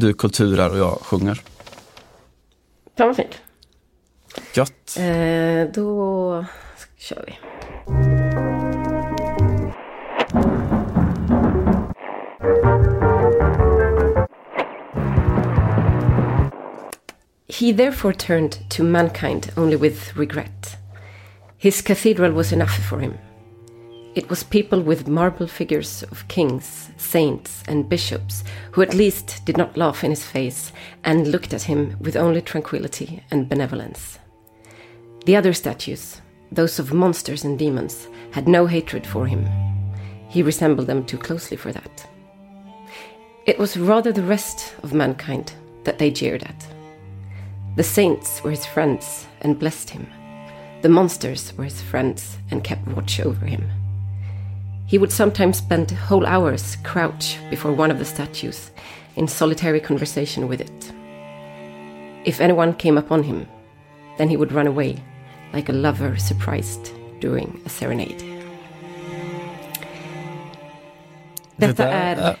Du kulturar och jag sjunger. Fan vad fint. Gött. Eh, då kör vi. He therefore turned to mankind only with regret. His cathedral was enough for him. It was people with marble figures of kings, saints, and bishops who at least did not laugh in his face and looked at him with only tranquility and benevolence. The other statues, those of monsters and demons, had no hatred for him. He resembled them too closely for that. It was rather the rest of mankind that they jeered at. The saints were his friends and blessed him. The monsters were his friends and kept watch over him. He would sometimes spend whole hours crouch before one of the statues in solitary conversation with it. If anyone came upon him, then he would run away like a lover surprised during a serenade. Detta Det där är... Äh,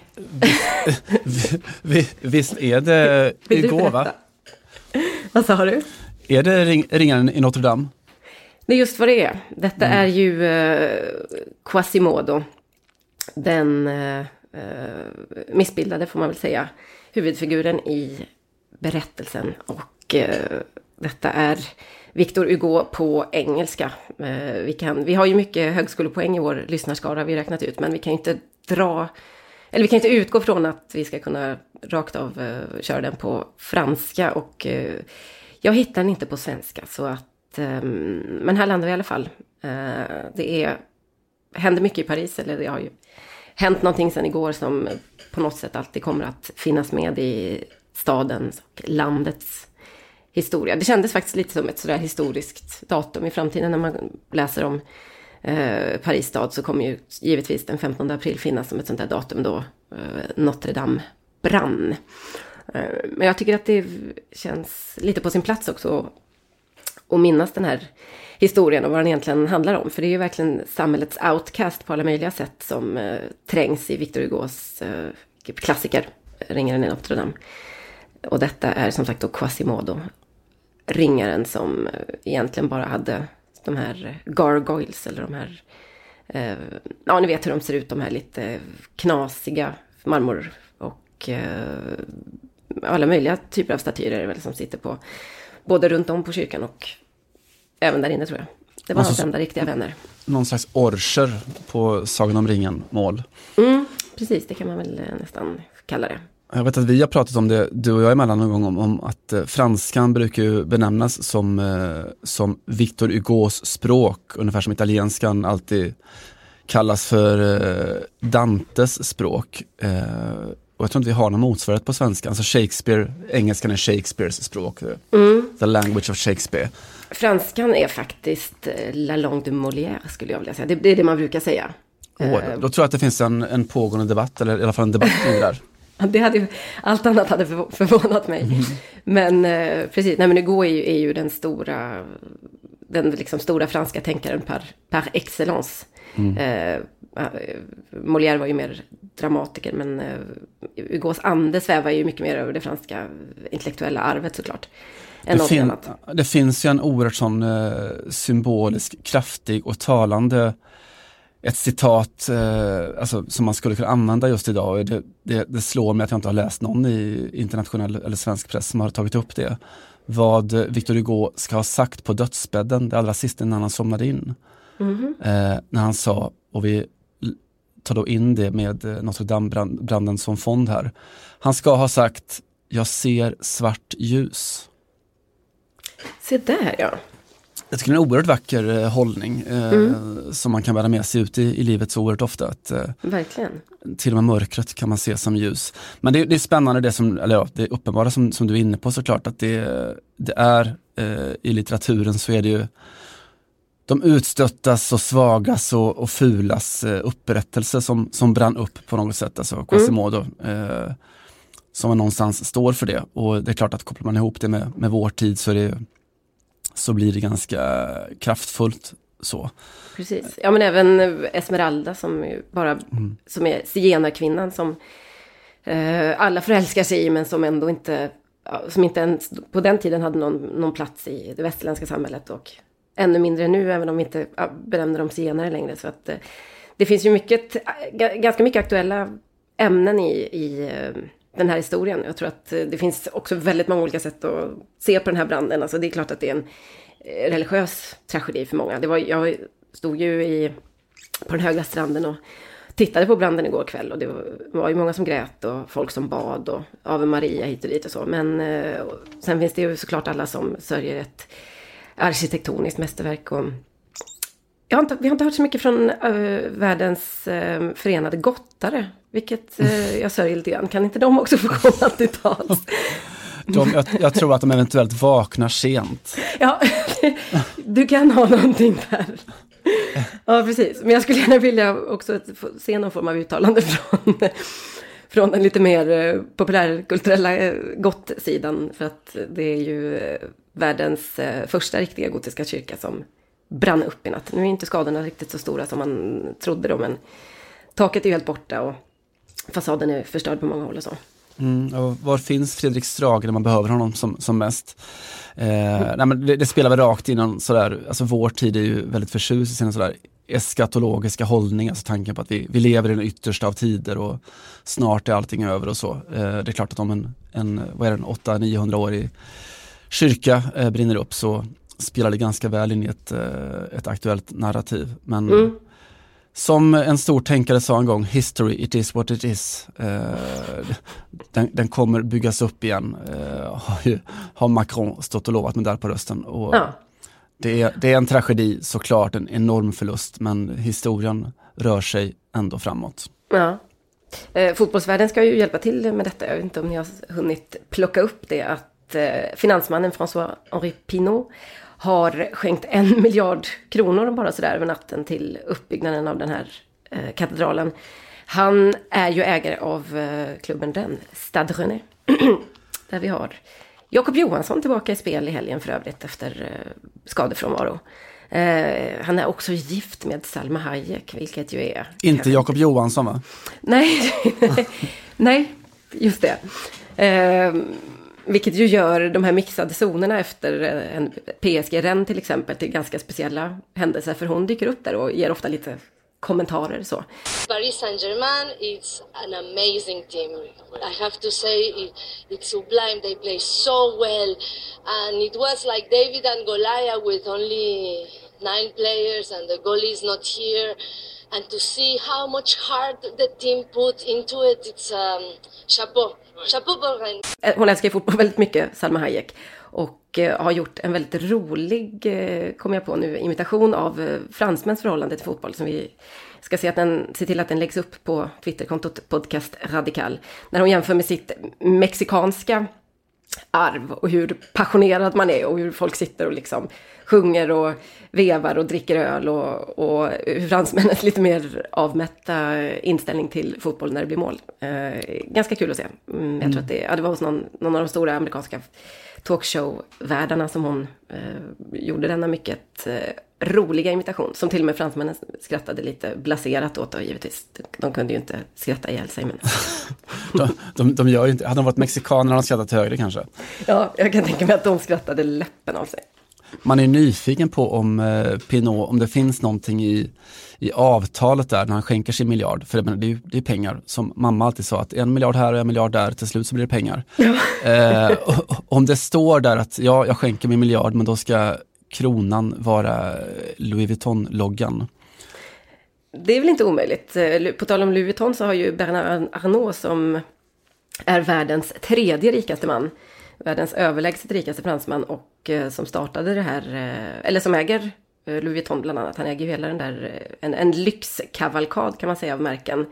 vi- vi- Visst är det Vill du igår va? berätta? Vad sa du? Är det ring, ringaren i Notre Dame? Det är just vad det är. Detta är ju eh, Quasimodo. Den eh, eh, missbildade, får man väl säga, huvudfiguren i berättelsen. Och eh, detta är Victor Hugo på engelska. Eh, vi, kan, vi har ju mycket högskolepoäng i vår lyssnarskara, vi räknat ut. Men vi kan ju inte dra, eller vi kan inte utgå från att vi ska kunna rakt av eh, köra den på franska. Och eh, jag hittar den inte på svenska. Så att, Ehm, men här landar vi i alla fall. Eh, det är, händer mycket i Paris, eller det har ju hänt någonting sedan igår som på något sätt alltid kommer att finnas med i stadens och landets historia. Det kändes faktiskt lite som ett sådär historiskt datum i framtiden när man läser om eh, Paris stad så kommer ju givetvis den 15 april finnas som ett sånt där datum då eh, Notre Dame brann. Eh, men jag tycker att det känns lite på sin plats också och minnas den här historien och vad den egentligen handlar om. För det är ju verkligen samhällets outcast på alla möjliga sätt som eh, trängs i Victor Hugos eh, klassiker, Ringaren i Notre Dame. Och detta är som sagt då Quasimodo, ringaren som eh, egentligen bara hade de här gargoyles eller de här, eh, ja ni vet hur de ser ut, de här lite knasiga marmor och eh, alla möjliga typer av statyer är det väl som sitter på, både runt om på kyrkan och även där inne tror jag. Det var Alltså, hans enda riktiga vänner. Någon slags orcher på Sagan om ringen-mål. Mm, precis, det kan man väl eh, nästan kalla det. Jag vet att vi har pratat om det, du och jag emellan någon gång, om, om att eh, franskan brukar ju benämnas som, eh, som Victor Hugos språk, ungefär som italienskan alltid kallas för eh, Dantes språk. Eh, och jag tror inte vi har någon motsvarighet på svenska. Alltså Shakespeare, engelskan är Shakespeares språk. Mm. The language of Shakespeare. Franskan är faktiskt eh, la langue de Molière skulle jag vilja säga. Det, det är det man brukar säga. Eh, då tror jag att det finns en, en pågående debatt, eller i alla fall en debatt kring det där. Det hade allt annat hade förvå- förvånat mig. Men eh, precis, nej men Hugo är ju, är ju den stora, den liksom stora franska tänkaren par, par excellence. Eh, eh, Molière var ju mer dramatiker, men eh, Hugos ande svävar ju mycket mer över det franska intellektuella arvet såklart. Det, fin det finns ju en oerhört sån eh, symbolisk, kraftig och talande ett citat eh, alltså, som man skulle kunna använda just idag. Det, det, det slår mig att jag inte har läst någon i internationell eller svensk press som har tagit upp det. Vad Victor Hugo ska ha sagt på dödsbädden, det allra sista innan han somnade in. Mhm. Eh, när han sa, och vi tar då in det med eh, Notre Dame-branden som fond här. Han ska ha sagt, jag ser svart ljus. Se där ja. Jag tycker det är en oerhört vacker eh, hållning eh, Mm. som man kan bära med sig ut i, i livet så oerhört ofta. Att, eh, Verkligen. till och med mörkret kan man se som ljus. Men det, det är spännande det som, eller ja, det uppenbara som, som du är inne på såklart att det, det är eh, i litteraturen så är det ju de utstöttas och svagas och, och fulas eh, upprättelse som, som brann upp på något sätt, alltså Quasimodo. Eh, som någonstans står för det och det är klart att kopplar man ihop det med, med vår tid så, det, så blir det ganska kraftfullt så. Precis. Ja men även Esmeralda som bara, som är zigenarkvinnan som eh, alla förälskar sig i men som ändå inte, som inte ens på den tiden hade någon, någon plats i det västerländska samhället och ännu mindre nu även om vi inte benämner dem zigenare längre. Så att, eh, det finns ju mycket, eh, ganska mycket aktuella ämnen i, i eh, den här historien. Jag tror att det finns också väldigt många olika sätt att se på den här branden. Alltså det är klart att det är en religiös tragedi för många. Det var, jag stod ju i, på den höga stranden och tittade på branden igår kväll och det var ju många som grät och folk som bad och Ave Maria hit och dit och så. Men och sen finns det ju såklart alla som sörjer ett arkitektoniskt mästerverk. Och jag har inte, vi har inte hört så mycket från uh, världens uh, förenade gottare, vilket uh, jag sörjer lite grann. Kan inte de också få komma till tals? De, jag, jag, tror att de eventuellt vaknar sent. Ja, du kan ha någonting där. Ja, precis. Men jag skulle gärna vilja också se någon form av uttalande från, från den lite mer populärkulturella gott-sidan. För att det är ju världens eh, första riktiga gotiska kyrka som brann upp i natt. Nu är inte skadorna riktigt så stora som man trodde då, men taket är ju helt borta och fasaden är förstörd på många håll och så. Mm, och var finns Fredrik Strage när man behöver honom som, som mest? Eh, mm. nej, men det, det, spelar väl rakt innan sådär, alltså vår tid är ju väldigt förtjust i sina sådär eskatologiska hållning, alltså tanken på att vi, vi lever i den yttersta av tider och snart är allting över och så. Eh, det är klart att om en, en vad är det, 800-900 år i kyrka eh, brinner upp så spelar det ganska väl in i ett, eh, ett aktuellt narrativ. Men mm. Som en stor tänkare sa en gång, history it is what it is. Eh, den, den, kommer byggas upp igen, eh, har, har Macron stått och lovat med där på rösten. Och ja. det, är, det är en tragedi såklart, en enorm förlust, men historien rör sig ändå framåt. Ja. Eh, fotbollsvärlden ska ju hjälpa till med detta, jag vet inte om ni har hunnit plocka upp det, att eh, finansmannen François-Henri Pinault har skänkt en miljard kronor bara sådär över natten till uppbyggnaden av den här eh, katedralen. Han är ju ägare av eh, klubben den, Stade René. där vi har Jakob Johansson tillbaka i spel i helgen för övrigt efter skadefrånvaro. Eh, han är också gift med Salma Hayek, vilket ju är... Inte Jakob Johansson va? Nej, nej, just det. Eh, vilket ju gör de här mixade zonerna efter en PSG-renn till exempel till ganska speciella händelser. För hon dyker upp där och ger ofta lite kommentarer så. Paris Saint-Germain it's an amazing team. I have to say it, it's sublime. They play so well. And it was like David and Goliath with only nine players and the goalie is not here. And to see how much heart the team put into it, it's um, chapeau. Eh, hon älskar ju fotboll väldigt mycket, Salma Hayek. Och eh, har gjort en väldigt rolig, eh, kom jag på nu, imitation av fransmäns förhållande till fotboll. Som vi ska se, att den, se till att den läggs upp på Twitterkontot Podcast Radikal. När hon jämför med sitt mexikanska arv och hur passionerad man är och hur folk sitter och liksom sjunger och vevar och dricker öl och, och hur fransmännens lite mer avmätta inställning till fotboll när det blir mål. Eh, ganska kul att se. Mm, jag tror mm. att det, ja, det var hos någon, någon av de stora amerikanska talkshow-värdarna som hon eh, gjorde denna mycket eh, roliga imitation. Som till och med fransmännen skrattade lite blaserat åt och givetvis. De kunde ju inte skratta ihjäl sig. Men... de, de, de gör inte, hade de varit mexikaner hade de skrattat högre kanske. Ja, jag kan tänka mig att de skrattade läppen av sig. Man är nyfiken på om eh, Pinot, om det finns någonting i, i avtalet där när han skänker sin miljard. För det, det, är, det är pengar, som mamma alltid sa, att en miljard här och en miljard där, till slut så blir det pengar. Ja. Eh, om det står där att ja, jag skänker min miljard, men då ska kronan vara Louis Vuitton-loggan. Det är väl inte omöjligt. Eh, på tal om Louis Vuitton så har ju Bernard Arnault som är världens tredje rikaste man världens överlägset rikaste fransman och eh, som startade det här, eh, eller som äger eh, Louis Vuitton bland annat. Han äger ju hela den där, en, en lyxkavalkad kan man säga av märken.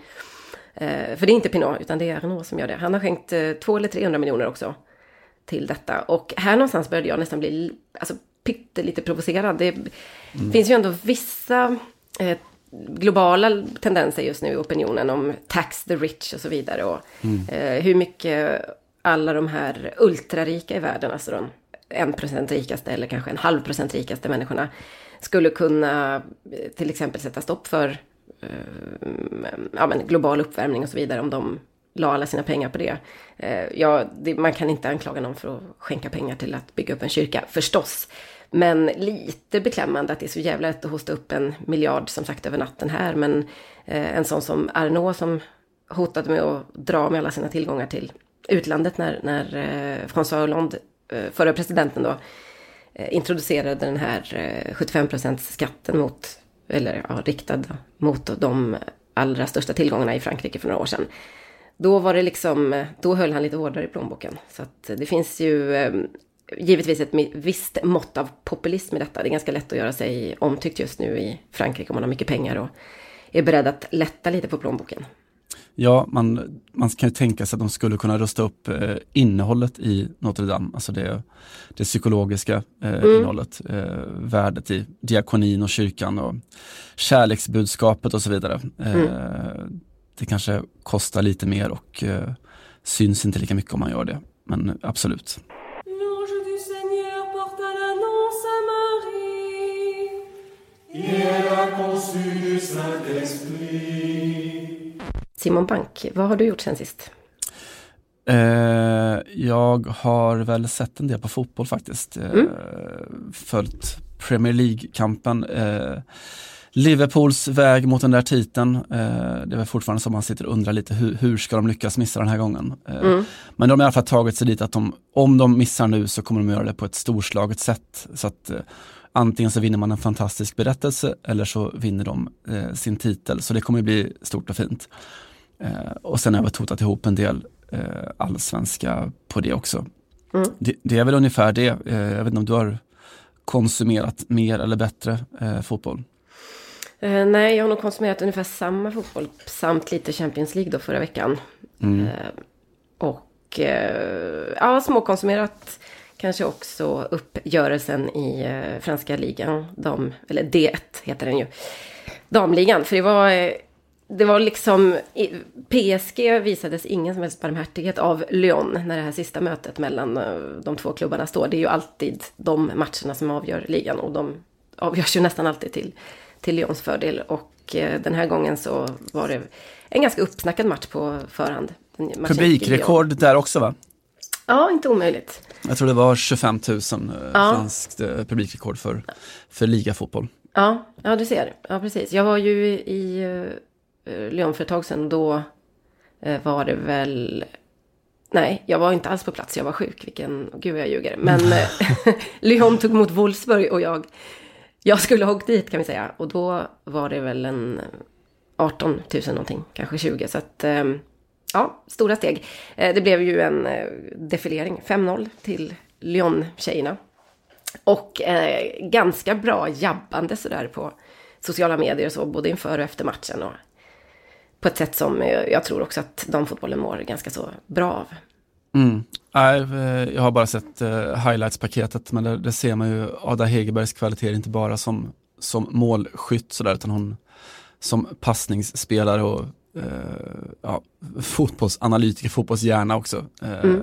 För det är inte Pinot, utan det är Renault som gör det. Han har skänkt två eller 300 miljoner också till detta. Och här någonstans började jag nästan bli alltså, pyttelite provocerad. Det mm. finns ju ändå vissa eh, globala tendenser just nu i opinionen om tax the rich och så vidare. Och mm. eh, hur mycket alla de här ultrarika i världen, alltså de en procent rikaste eller kanske en halv procent rikaste människorna, skulle kunna eh, till exempel sätta stopp för eh, ja, men global uppvärmning och så vidare om de la alla sina pengar på det. Eh, ja, det, man kan inte anklaga någon för att skänka pengar till att bygga upp en kyrka, förstås. Men lite beklämmande att det är så jävla lätt att hosta upp en miljard som sagt över natten här. Men en sån som Arnaud som hotade med att dra med alla sina tillgångar till utlandet när, när François Hollande, Eh, förra presidenten då, eh, introducerade den här eh, 75% skatten mot, eller ja, riktad mot de allra största tillgångarna i Frankrike för några år sedan. Då var det liksom, då höll han lite hårdare i plånboken. Så att det finns ju givetvis ett visst mått av populism i detta. Det är ganska lätt att göra sig omtyckt just nu i Frankrike om man har mycket pengar och är beredd att lätta lite på plånboken. Ja, man, man kan ju tänka sig att de skulle kunna rusta upp eh, innehållet i Notre Dame, alltså det, det psykologiska eh, mm. innehållet, eh, värdet i diakonin och kyrkan och kärleksbudskapet och så vidare. Eh, mm. Det kanske kostar lite mer och eh, syns inte lika mycket om man gör det, men absolut. Simon Bank, vad har du gjort sen sist? Eh, jag har väl sett en del på fotboll faktiskt. Eh, mm. Följt Premier League-kampen. Eh, Liverpools väg mot den där titeln. Det är fortfarande som man sitter och undrar lite hur, hur ska de lyckas missa den här gången. Mm. Men de har i alla fall tagit sig dit att de, om de missar nu så kommer de göra det på ett storslaget sätt. Så att antingen så vinner man en fantastisk berättelse eller så vinner de sin titel. Så det kommer bli stort och fint. Eh, och sen har jag totat ihop en del eh, allsvenska på det också. Mm. Det, det, är väl ungefär det. Eh, jag vet inte om du har konsumerat mer eller bättre eh, fotboll? Eh, nej, jag har nog konsumerat ungefär samma fotboll samt lite Champions League då förra veckan. Mm. och ja, småkonsumerat kanske också uppgörelsen i franska ligan, dam, eller D1 heter den ju, damligan. För det var, det var liksom, PSG visades ingen som helst barmhärtighet av Lyon när det här sista mötet mellan eh, de två klubbarna står. Det är ju alltid de matcherna som avgör ligan och de avgörs ju nästan alltid till, till Lyons fördel. Och den här gången så var det en ganska uppsnackad match på förhand. Publikrekord där också va? Ja, inte omöjligt. Jag tror det var 25 000 ja. franskt eh, publikrekord för, för ligafotboll. Ja, ja, du ser. Ja, precis. Jag var ju i Lyon för ett tag sedan. Då uh, var det väl... Nej, jag var inte alls på plats. Jag var sjuk. Vilken... Gud, jag ljuger. Men uh, Lyon tog emot Wolfsburg och jag... Jag skulle ha åkt dit kan vi säga. Och då var det väl en 18 000 någonting. Kanske 20. Så att... Ja, stora steg. Eh, det blev ju en eh, defilering, 5-0 till Lyon-tjejerna. Och eh, ganska bra jabbande sådär på sociala medier och så, både inför och efter matchen. Och på ett sätt som jag tror också att damfotbollen mår ganska så bra av. Mm. Jag har bara sett highlights-paketet, men där, där, ser man ju Ada Hegerbergs kvaliteter inte bara som, som målskytt sådär, utan hon som passningsspelare och eh, ja, fotbollsanalytiker, fotbollshjärna också. Eh, mm.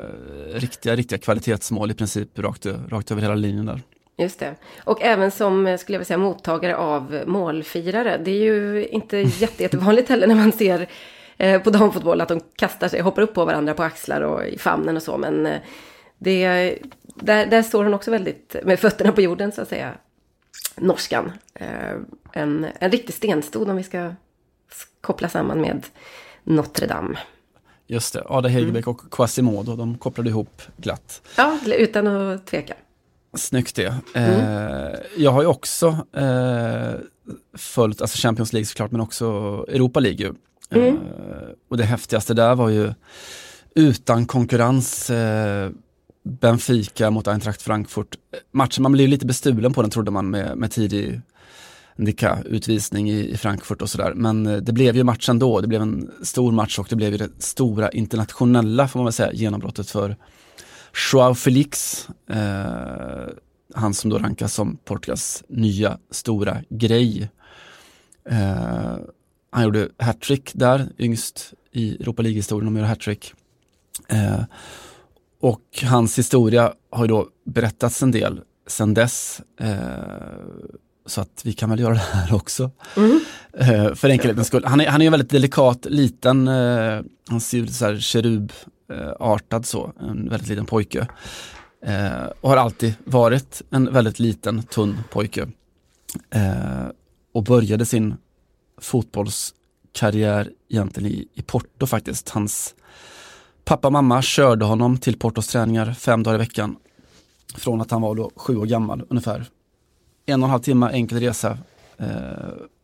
Riktiga, riktiga kvalitetsmål i princip rakt, rakt över hela linjen där. Just det. Och även som, eh, skulle jag vilja säga, mottagare av målfirare. Det är ju inte jätte, jättevanligt heller när man ser eh, på damfotboll att de kastar sig, hoppar upp på varandra på axlar och i famnen och så. Men eh, det, där, där står hon också väldigt med fötterna på jorden så att säga. Norskan. En, en riktig stenstod om vi ska koppla samman med Notre Dame. Just det, Ada Hegerbeck mm. och Quasimodo, de kopplade ihop glatt. Ja, utan att tveka. Snyggt det. Mm. Eh, jag har ju också eh, följt, alltså Champions League såklart, men också Europa League. Mm. Eh, och det häftigaste där var ju utan konkurrens eh, Benfica mot Eintracht Frankfurt. Matchen, man blev lite bestulen på den trodde man med, med tidig Ndika-utvisning i, i Frankfurt och sådär. Men eh, det blev ju match ändå. Det blev en stor match och det blev ju det stora internationella, får man väl säga, genombrottet för Joao Felix. Eh, han som då rankas som Portugals nya stora grej. Eh, han gjorde hattrick där, yngst i Europa League-historien om att göra hattrick. Eh, och hans historia har ju då berättats en del sen dess. Eh, Så att vi kan väl göra det här också. Eh, för enkelhetens skull. Han är, han är en väldigt delikat, liten, eh, han ser ut så här Eh, artad så, en väldigt liten pojke. Eh, och har alltid varit en väldigt liten, tunn pojke. Eh, och började sin fotbollskarriär egentligen i, i Porto faktiskt. Hans pappa och mamma körde honom till Portos träningar fem dagar i veckan. Från att han var då sju år gammal ungefär. En och en halv timme enkel resa, eh,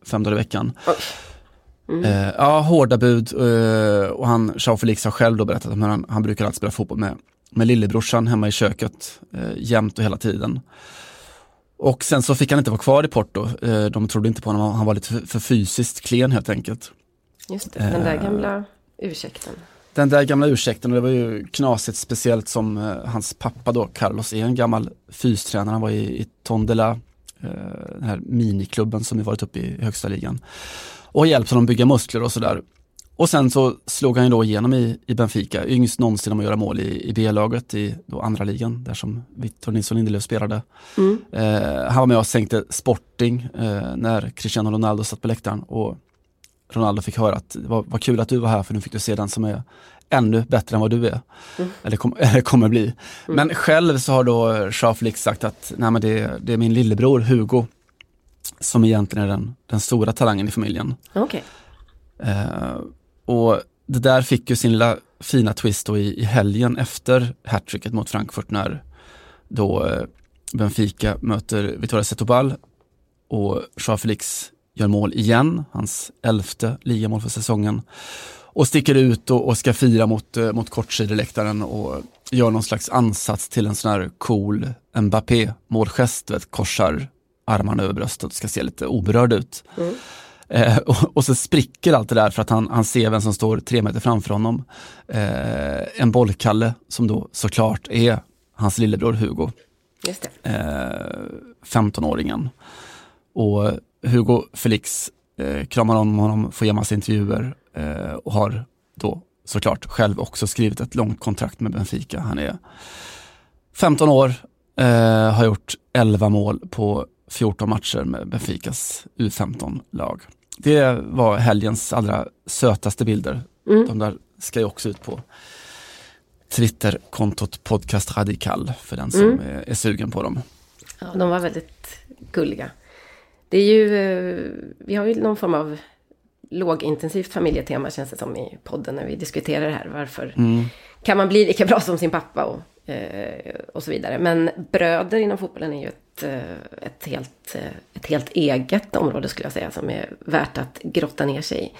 fem dagar i veckan. Mm. Eh, ja, hårda bud eh, och han, Jean Felix har själv då berättat om hur han, han brukar alltid spela fotboll med, med lillebrorsan hemma i köket, eh, jämt och hela tiden. Och sen så fick han inte vara kvar i Porto, eh, de trodde inte på honom, han var lite för, för fysiskt klen helt enkelt. Just det, den där gamla ursäkten. Den där gamla ursäkten, och det var ju knasigt speciellt som hans pappa då, Carlos, är en gammal fystränare, han var i, i Tondela, den här miniklubben som ju varit uppe i högsta ligan. Och har hjälpt honom bygga muskler och sådär. Och sen så slog han ju då igenom i, i Benfica, yngst någonsin om att göra mål i, i B-laget i då andra ligan, där som Victor Nilsson Lindelöf spelade. Mm. Eh, han var med och sänkte Sporting eh, när Cristiano Ronaldo satt på läktaren och Ronaldo fick höra att vad, vad kul att du var här för nu fick du se den som är ännu bättre än vad du är. Mm. Eller, kom, eller kommer bli. Men själv så har då Felix sagt att nej, men det, det är min lillebror Hugo som egentligen är den, den stora talangen i familjen. Okej. Eh, och det där fick ju sin lilla fina twist då i, i helgen efter hattricket mot Frankfurt när då eh, Benfica möter Vittoria Setubal och Jean Felix gör mål igen, hans elfte ligamål för säsongen. Och sticker ut och, och ska fira mot, eh, mot kortsideläktaren och gör någon slags ansats till en sån här cool Mbappé-målgest, korsar armarna över bröstet och ska se lite oberörd ut. Mm. Eh, och, och så spricker allt det där för att han, han ser vem som står tre meter framför honom. Eh, en bollkalle som då såklart är hans lillebror Hugo, Just eh, 15-åringen. Och Hugo Felix eh, kramar om honom, får ge massa intervjuer eh, och har då såklart själv också skrivit ett långt kontrakt med Benfica. Han är 15 år, eh, har gjort 11 mål på 14 matcher med Benficas U15-lag. Det var helgens allra sötaste bilder. Mm. De där ska ju också ut på Twitterkontot Podcast Radikal för den som Mm. är, är sugen på dem. Ja, de var väldigt gulliga. Det är ju, eh, vi har ju någon form av lågintensivt familjetema känns det som i podden när vi diskuterar det här. Varför Mm. kan man bli lika bra som sin pappa och, eh, och så vidare. Men bröder inom fotbollen är ju ett, Eh, ett, helt, eh, ett helt eget område skulle jag säga som är värt att grotta ner sig i.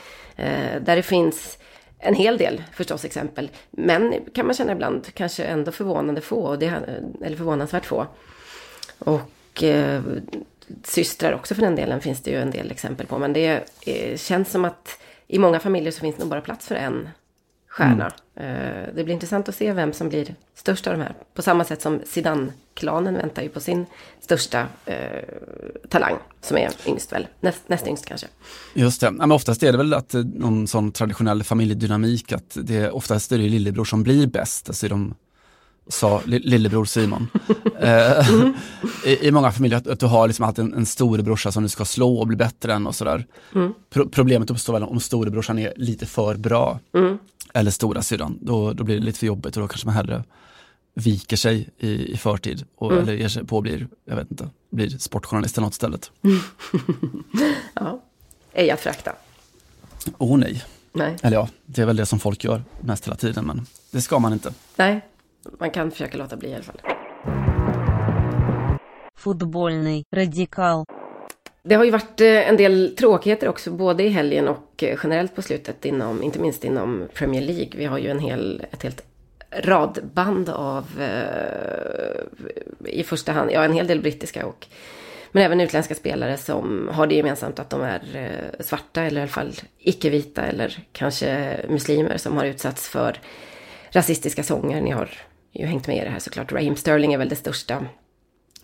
Eh, där det finns en hel del förstås exempel. Men kan man känna ibland kanske ändå förvånande få, och det, eller förvånansvärt få. Och eh, systrar också för den delen finns det ju en del exempel på. Men det eh, känns som att i många familjer så finns det nog bara plats för en stjärna. Eh, det blir intressant att se vem som blir störst av de här. På samma sätt som Zidane-klanen väntar ju på sin största eh, talang. Som är yngst väl, näst, näst yngst kanske. Just det, men oftast är det väl att eh, någon sån traditionell familjedynamik att det oftast är det lillebror som blir bäst, alltså i de sa li- lillebror Simon. Eh, I, I många familjer att, att du har liksom alltid en, en storebrorsa som du ska slå och bli bättre än och sådär. Pro- problemet uppstår väl om storebrorsan är lite för bra. Eller stora syrran, då, då blir det lite för jobbigt och då kanske man hellre viker sig i, i förtid och, eller ger sig på blir, jag vet inte, blir sportjournalist eller något istället. Ja, ej att frakta. Åh oh, nej. Nej. Eller ja, det är väl det som folk gör mest hela tiden, men det ska man inte. Nej, man kan försöka låta bli i alla fall. Fotbollny radikal. Det har ju varit eh, en del tråkigheter också, både i helgen och eh, generellt på slutet, inom, inte minst inom Premier League. Vi har ju en hel, ett helt radband av eh, i första hand, ja en hel del brittiska och men även utländska spelare som har det gemensamt att de är eh, svarta eller i alla fall icke-vita eller kanske muslimer som har utsatts för rasistiska sånger. Ni har ju hängt med i det här såklart. Raheem Sterling är väl det största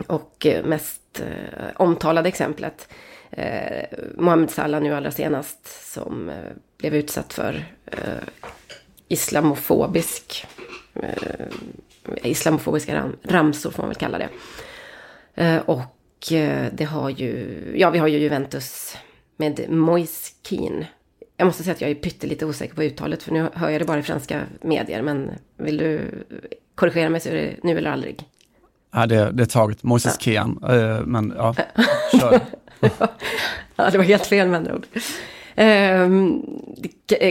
och eh, mest eh, omtalade exemplet. Eh, Mohamed Salah nu allra senast som eh, blev utsatt för eh, islamofobisk eh, islamofobiska ram, ramsor får man väl kalla det. Eh, och eh, det har ju, ja vi har ju Juventus med Moise Keane. Jag måste säga att jag är pyttelite osäker på uttalet för nu hör jag det bara i franska medier. Men vill du korrigera mig så är det nu eller aldrig. Ja, det, det är taget. Moses ja. Kean. Uh, men ja, kör. ja, det var helt fel med andra ord. Um,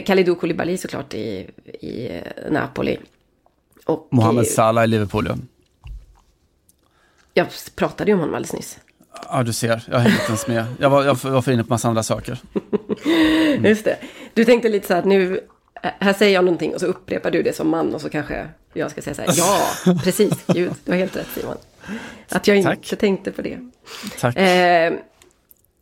Kalidou Koulibaly såklart i, i eh, Napoli. Och, Mohamed Salah i Liverpool. Jag pratade ju om honom alldeles nyss. Ja, du ser. Jag hängde inte ens med. Jag var, jag var för inne på massa andra saker. Mm. Just det. Du tänkte lite så här att nu, här säger jag någonting och så upprepar du det som man och så kanske jag ska säga så här. Ja, precis. Gud, du har helt rätt Simon. Att jag Tack. inte tänkte på det. Tack. Eh,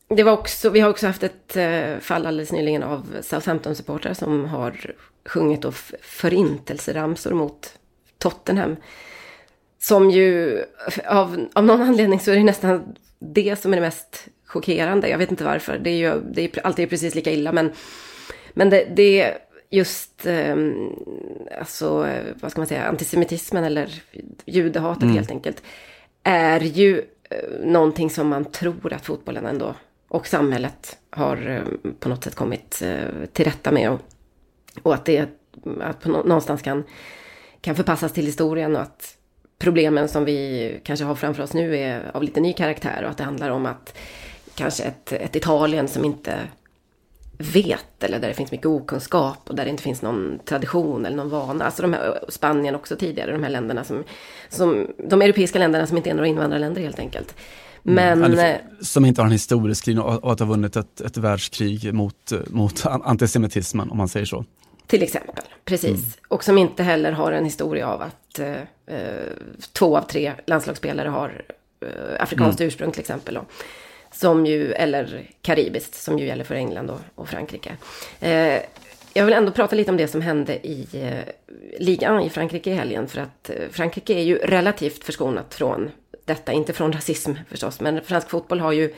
det var också, vi har också haft ett eh, fall alldeles nyligen av Southampton-supportrar som har sjungit och förintelseramsor mot Tottenham. Som ju, av, av någon anledning så är det nästan det som är det mest chockerande. Jag vet inte varför. Det är ju det är alltid precis lika illa. Men, men det, det just, eh, alltså, vad ska man säga, antisemitismen eller judehatet mm. helt enkelt. Är ju eh, någonting som man tror att fotbollen ändå och samhället har eh, på något sätt kommit eh, till rätta med. Och, och att det att på någonstans kan, kan förpassas till historien och att problemen som vi kanske har framför oss nu är av lite ny karaktär och att det handlar om att kanske ett, ett Italien som inte vet eller där det finns mycket okunskap och där det inte finns någon tradition eller någon vana. Alltså de här, Spanien också tidigare, de här länderna som, som de europeiska länderna som inte är några invandrarländer helt enkelt. Mm. Men, mm. som inte har en historieskrivning och att ha vunnit ett, ett världskrig mot, mot antisemitismen om man säger så. Till exempel, precis. Mm. Och som inte heller har en historia av att eh, eh två av tre landslagsspelare har eh, afrikanskt mm. ursprung till exempel. Och, som ju, eller karibiskt, som ju gäller för England och, och Frankrike. Eh, jag vill ändå prata lite om det som hände i eh, ligan i Frankrike i helgen. För att eh, Frankrike är ju relativt förskonat från detta, inte från rasism förstås. Men fransk fotboll har ju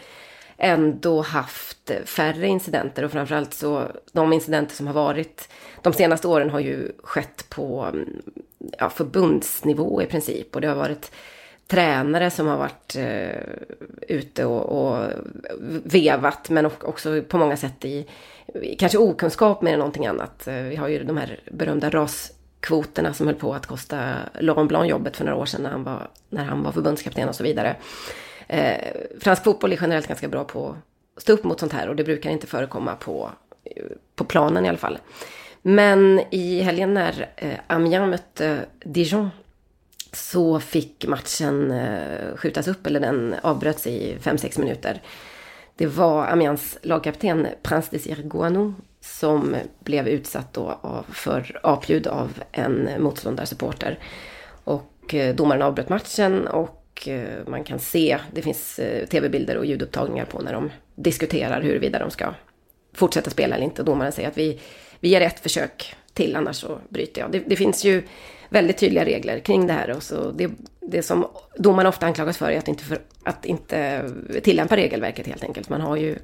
ändå haft färre incidenter och framförallt så de incidenter som har varit de senaste åren har ju skett på mm, ja, förbundsnivå i princip och det har varit tränare som har varit eh, ute och, och, vevat men också på många sätt i kanske okunskap mer än någonting annat. Eh, vi har ju de här berömda raskvoterna som höll på att kosta Laurent Blanc jobbet för några år sedan när han var, när han var förbundskapten och så vidare. Eh, fransk fotboll är generellt ganska bra på att stå upp mot sånt här och det brukar inte förekomma på, på planen i alla fall. Men i helgen när eh, Amiens mötte Dijon så fick matchen eh, skjutas upp, eller den avbröts i 5-6 minuter. Det var Amiens lagkapten Prince Desir Gouanou, som blev utsatt då för apljud av en motståndarsupporter. Och eh, domaren avbröt matchen och eh, man kan se, det finns tv-bilder och ljudupptagningar på när de diskuterar huruvida de ska fortsätta spela eller inte. Domaren säger att vi, vi ger ett försök till, annars så bryter jag. Det, det finns ju väldigt tydliga regler kring det här. Och så det, det som domarna ofta anklagas för är att inte, för, att inte tillämpa regelverket helt enkelt. Man har ju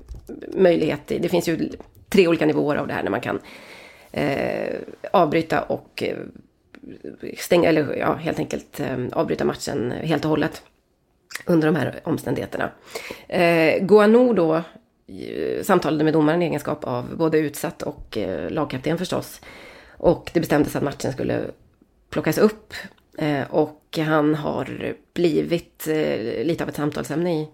möjlighet, det finns ju tre olika nivåer av det här när man kan eh, avbryta och eh, stänga, eller ja, helt enkelt eh, avbryta matchen helt och hållet under de här omständigheterna. Eh, Guanou då eh, samtalade med domaren i egenskap av både utsatt och eh, lagkapten förstås. Och det bestämdes att matchen skulle plockas upp. Eh, och han har blivit eh, lite av ett samtalsämne i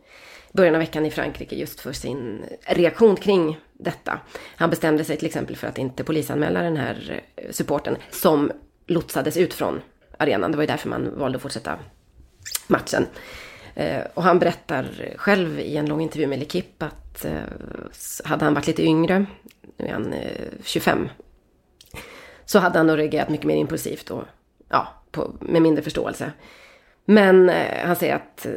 början av veckan i Frankrike just för sin reaktion kring detta. Han bestämde sig till exempel för att inte polisanmäla den här eh, supporten som lotsades ut från arenan. Det var ju därför man valde att fortsätta matchen. Och han berättar själv i en lång intervju med Lekip att hade han varit lite yngre, nu är han 25, så hade han nog reagerat mycket mer impulsivt och ja, på, med mindre förståelse. Men eh, han säger att eh,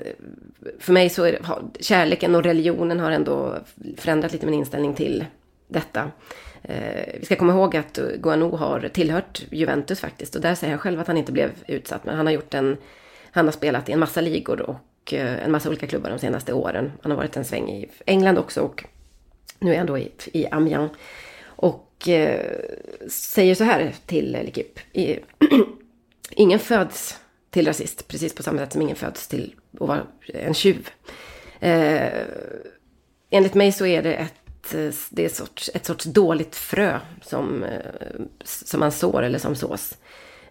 för mig så är det, kärleken och religionen har ändå förändrat lite min inställning till detta. Eh, vi ska komma ihåg att Guanou har tillhört Juventus faktiskt och där säger han själv att han inte blev utsatt. Men han har gjort en, han har spelat i en massa ligor och eh, en massa olika klubbar de senaste åren. Han har varit en sväng i England också och nu är han då i, i Amiens. Och eh, säger så här till L'Equipe. Ingen föds till rasist, precis på samma sätt som ingen föds till att vara en tjuv. Eh, enligt mig så är det ett, eh, det är ett, sorts, ett sorts dåligt frö som, eh, som man sår eller som sås.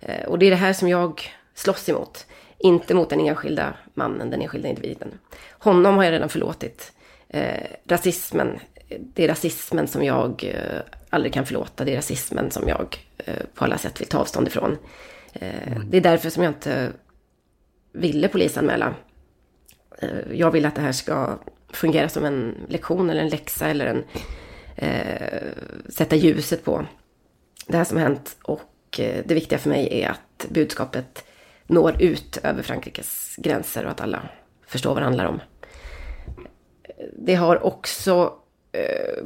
Eh, och det är det här som jag slåss emot. Inte mot den enskilda mannen, den enskilda individen. Honom har jag redan förlåtit. Eh, rasismen, det är rasismen som jag eh, aldrig kan förlåta. Det är rasismen som jag eh, på alla sätt vill ta avstånd ifrån. Eh, det är därför som jag inte ville polisanmäla. Eh, jag vill att det här ska fungera som en lektion eller en läxa eller en eh, sätta ljuset på det här som har hänt. Och eh, det viktiga för mig är att budskapet når ut över Frankrikes gränser och att alla förstår vad det handlar om. Det har också eh,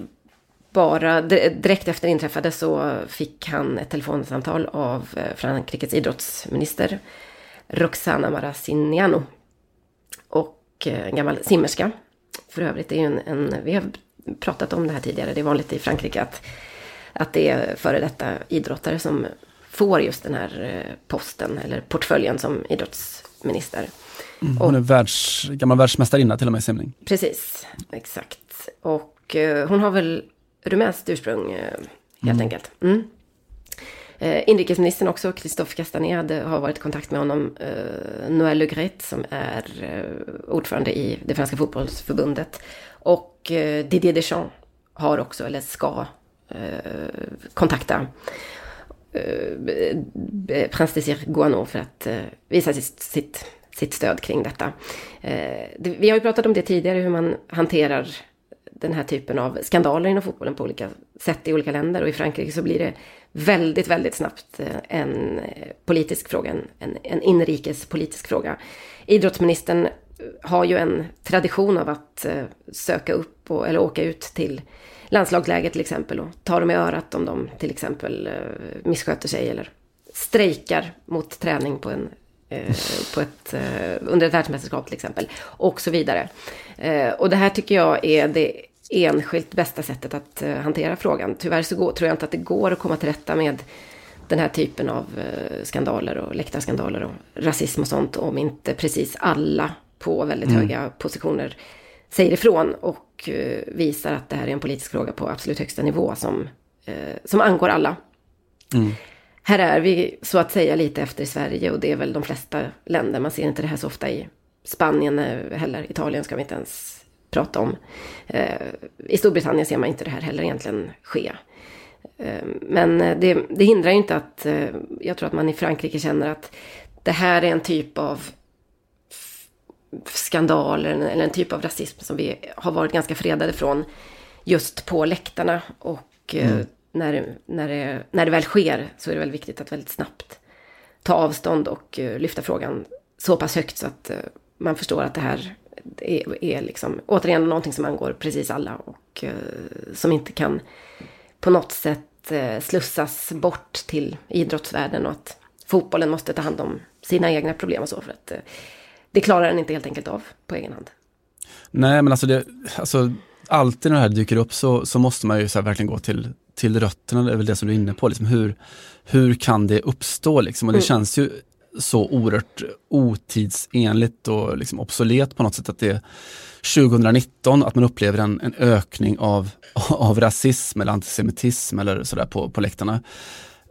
bara di- direkt efter inträffade så fick han ett telefonsamtal av eh, Frankrikes idrottsminister Roxana Maracineanu. Och eh, en gammal simmerska. För övrigt är ju en, en, vi har pratat om det här tidigare, det är vanligt i Frankrike att, att det är före detta idrottare som får just den här eh, posten eller portföljen som idrottsminister. Hon är världs, gammal världsmästarinna till och med i simning. Precis, exakt. Och hon har väl rumänskt ursprung eh, helt enkelt. Mm. Eh, inrikesministern också, Christophe Castaner, hade, har varit i kontakt med honom. Eh, Noël Le Gret som är eh, ordförande i det franska fotbollsförbundet. Och eh, Didier Deschamps har också, eller ska, kontakta Prins Desir Guano för att visa sitt, sitt, sitt stöd kring detta. Det, vi har ju pratat om det tidigare, hur man hanterar den här typen av skandaler inom fotbollen på olika sätt i olika länder. Och i Frankrike så blir det väldigt, väldigt snabbt eh, en eh, politisk fråga, en, en, inrikespolitisk fråga. Idrottsministern eh, har ju en tradition av att söka upp och, eller åka ut till landslagsläger till exempel och ta dem i örat om de till exempel missköter sig eller strejkar mot träning på en på ett, under ett världsmästerskap till exempel. Och så vidare. Och det här tycker jag är det enskilt bästa sättet att eh, hantera frågan. Tyvärr så går, tror jag inte att det går att komma till rätta med den här typen av eh, skandaler och läktarskandaler och rasism och sånt om inte precis alla på väldigt höga positioner säger ifrån och eh, visar att det här är en politisk fråga på absolut högsta nivå som, som angår alla. Här är vi så att säga lite efter i Sverige och det är väl de flesta länder. Man ser inte det här så ofta i Spanien heller. Italien ska vi inte ens prata om. Eh, I Storbritannien ser man inte det här heller egentligen ske. Eh, Men eh, det, det hindrar ju inte att jag tror att man i Frankrike känner att det här är en typ av skandal eller en, typ av rasism som vi har varit ganska fredade från just på läktarna. Och eh, när, när, det, när det väl sker så är det väl viktigt att väldigt snabbt ta avstånd och lyfta frågan så pass högt så att man förstår att det här är, är liksom återigen någonting som angår precis alla och eh, som inte kan på något sätt eh, slussas bort till idrottsvärlden och att fotbollen måste ta hand om sina egna problem och så för att eh, det klarar den inte helt enkelt av på egen hand. Nej men alltså, det, alltså alltid när det här dyker upp så, så måste man ju så verkligen gå till, till rötterna, det är väl det som du är inne på. Liksom, hur, hur kan det uppstå liksom? Och det känns ju så oerhört otidsenligt och liksom obsolet på något sätt att det är 2019 att man upplever en, en ökning av, av rasism eller antisemitism eller sådär på, på läktarna.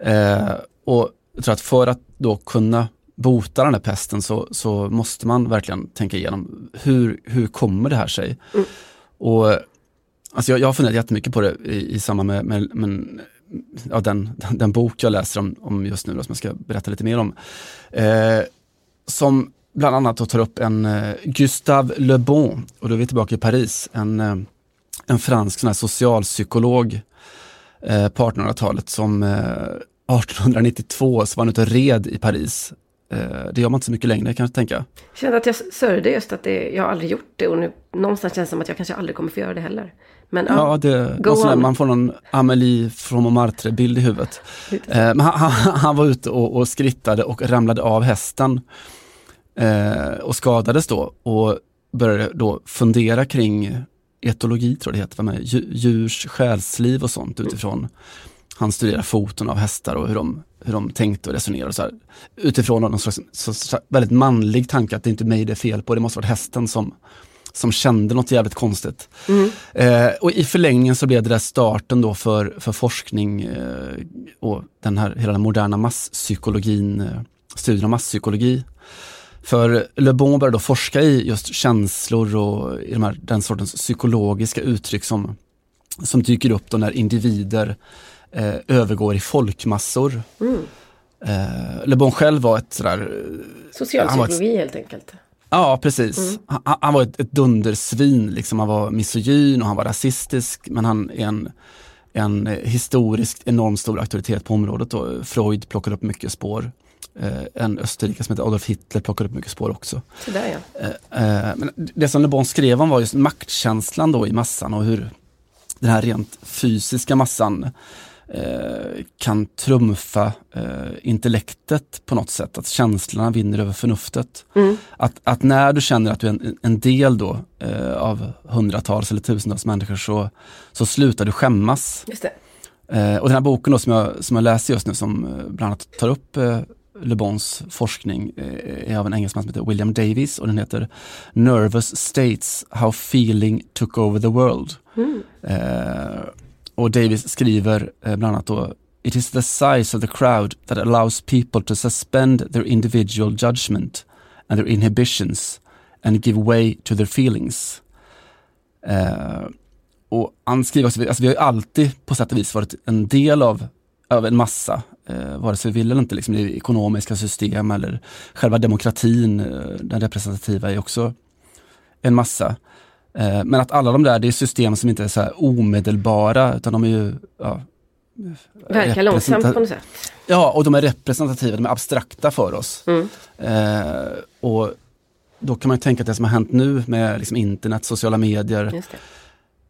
Eh, och jag tror att för att då kunna bota den här pesten så, så måste man verkligen tänka igenom hur, hur kommer det här sig? Och alltså jag, jag har funderat jättemycket på det i, i samband med, med, med ja, den, den bok jag läser om, om just nu, då, som jag ska berätta lite mer om. Eh, som bland annat då tar upp en eh, Gustave Le Bon, och då är vi tillbaka i Paris, en, eh, en fransk sån här socialpsykolog eh, på 1800-talet som eh, 1892 så var han ute och red i Paris. Eh, det gör man inte så mycket längre kan jag tänka. Jag kände att jag sörjde just att det, jag har aldrig gjort det och nu någonstans känns det som att jag kanske aldrig kommer få göra det heller. Men ja, Ja, det, Go on. man får någon Amélie från Montmartre-bild i huvudet. Eh, han, han, var ute och, och skrittade och ramlade av hästen eh, och skadades då och började då fundera kring etologi, tror jag det heter, med, dju- djurs själsliv och sånt utifrån han studerar foton av hästar och hur de, hur de tänkte och resonerade. Så här, utifrån någon slags så, så, väldigt manlig tanke att det är inte mig det är fel på, det måste vara hästen som, som kände något jävligt konstigt. Eh, och i förlängningen så blev det där starten då för, för forskning eh, och den här, hela den moderna masspsykologin, eh, studien av masspsykologi. För Le Bon började då forska i just känslor och i de här, den sortens psykologiska uttryck som, som dyker upp då när individer eh, övergår i folkmassor. Eh, Le Bon själv var ett sådär ett- Socialpsykologi helt enkelt. Ja, precis. Han, han var ett, ett dundersvin, liksom. han var misogyn och han var rasistisk, men han är en, en eh, historiskt enormt stor auktoritet på området. Då. Freud plockade upp mycket spår. Eh, en österrikare som heter Adolf Hitler plockade upp mycket spår också. Så där ja. Eh, eh, men det som Le Bon skrev om var just maktkänslan då i massan och hur den här rent fysiska massan kan trumfa eh, intellektet på något sätt, att känslorna vinner över förnuftet. Att, att när du känner att du är en, en del då eh, av hundratals eller tusentals människor så, så slutar du skämmas. Eh, och den här boken då som jag, som jag läser just nu som eh, bland annat tar upp eh, Le Bons forskning eh, är av en engelsman som heter William Davies och den heter Nervous States, How Feeling Took Over the World. Eh, och Davis skriver eh, bland annat då It is the size of the crowd that allows people to suspend their individual judgment and their inhibitions and give way to their feelings. Eh, och han skriver också, alltså vi har ju alltid på sätt och vis varit en del av, av en massa, eh, vare sig vi vill eller inte, liksom, det ekonomiska system eller själva demokratin, eh, den representativa är också en massa. Eh, men att alla de där, det är system som inte är så omedelbara, utan de är ju ja, Verkar långsamt på något sätt. Ja, och de är representativa, de är abstrakta för oss. Mm. Eh, och då kan man ju tänka att det som har hänt nu med liksom internet, sociala medier,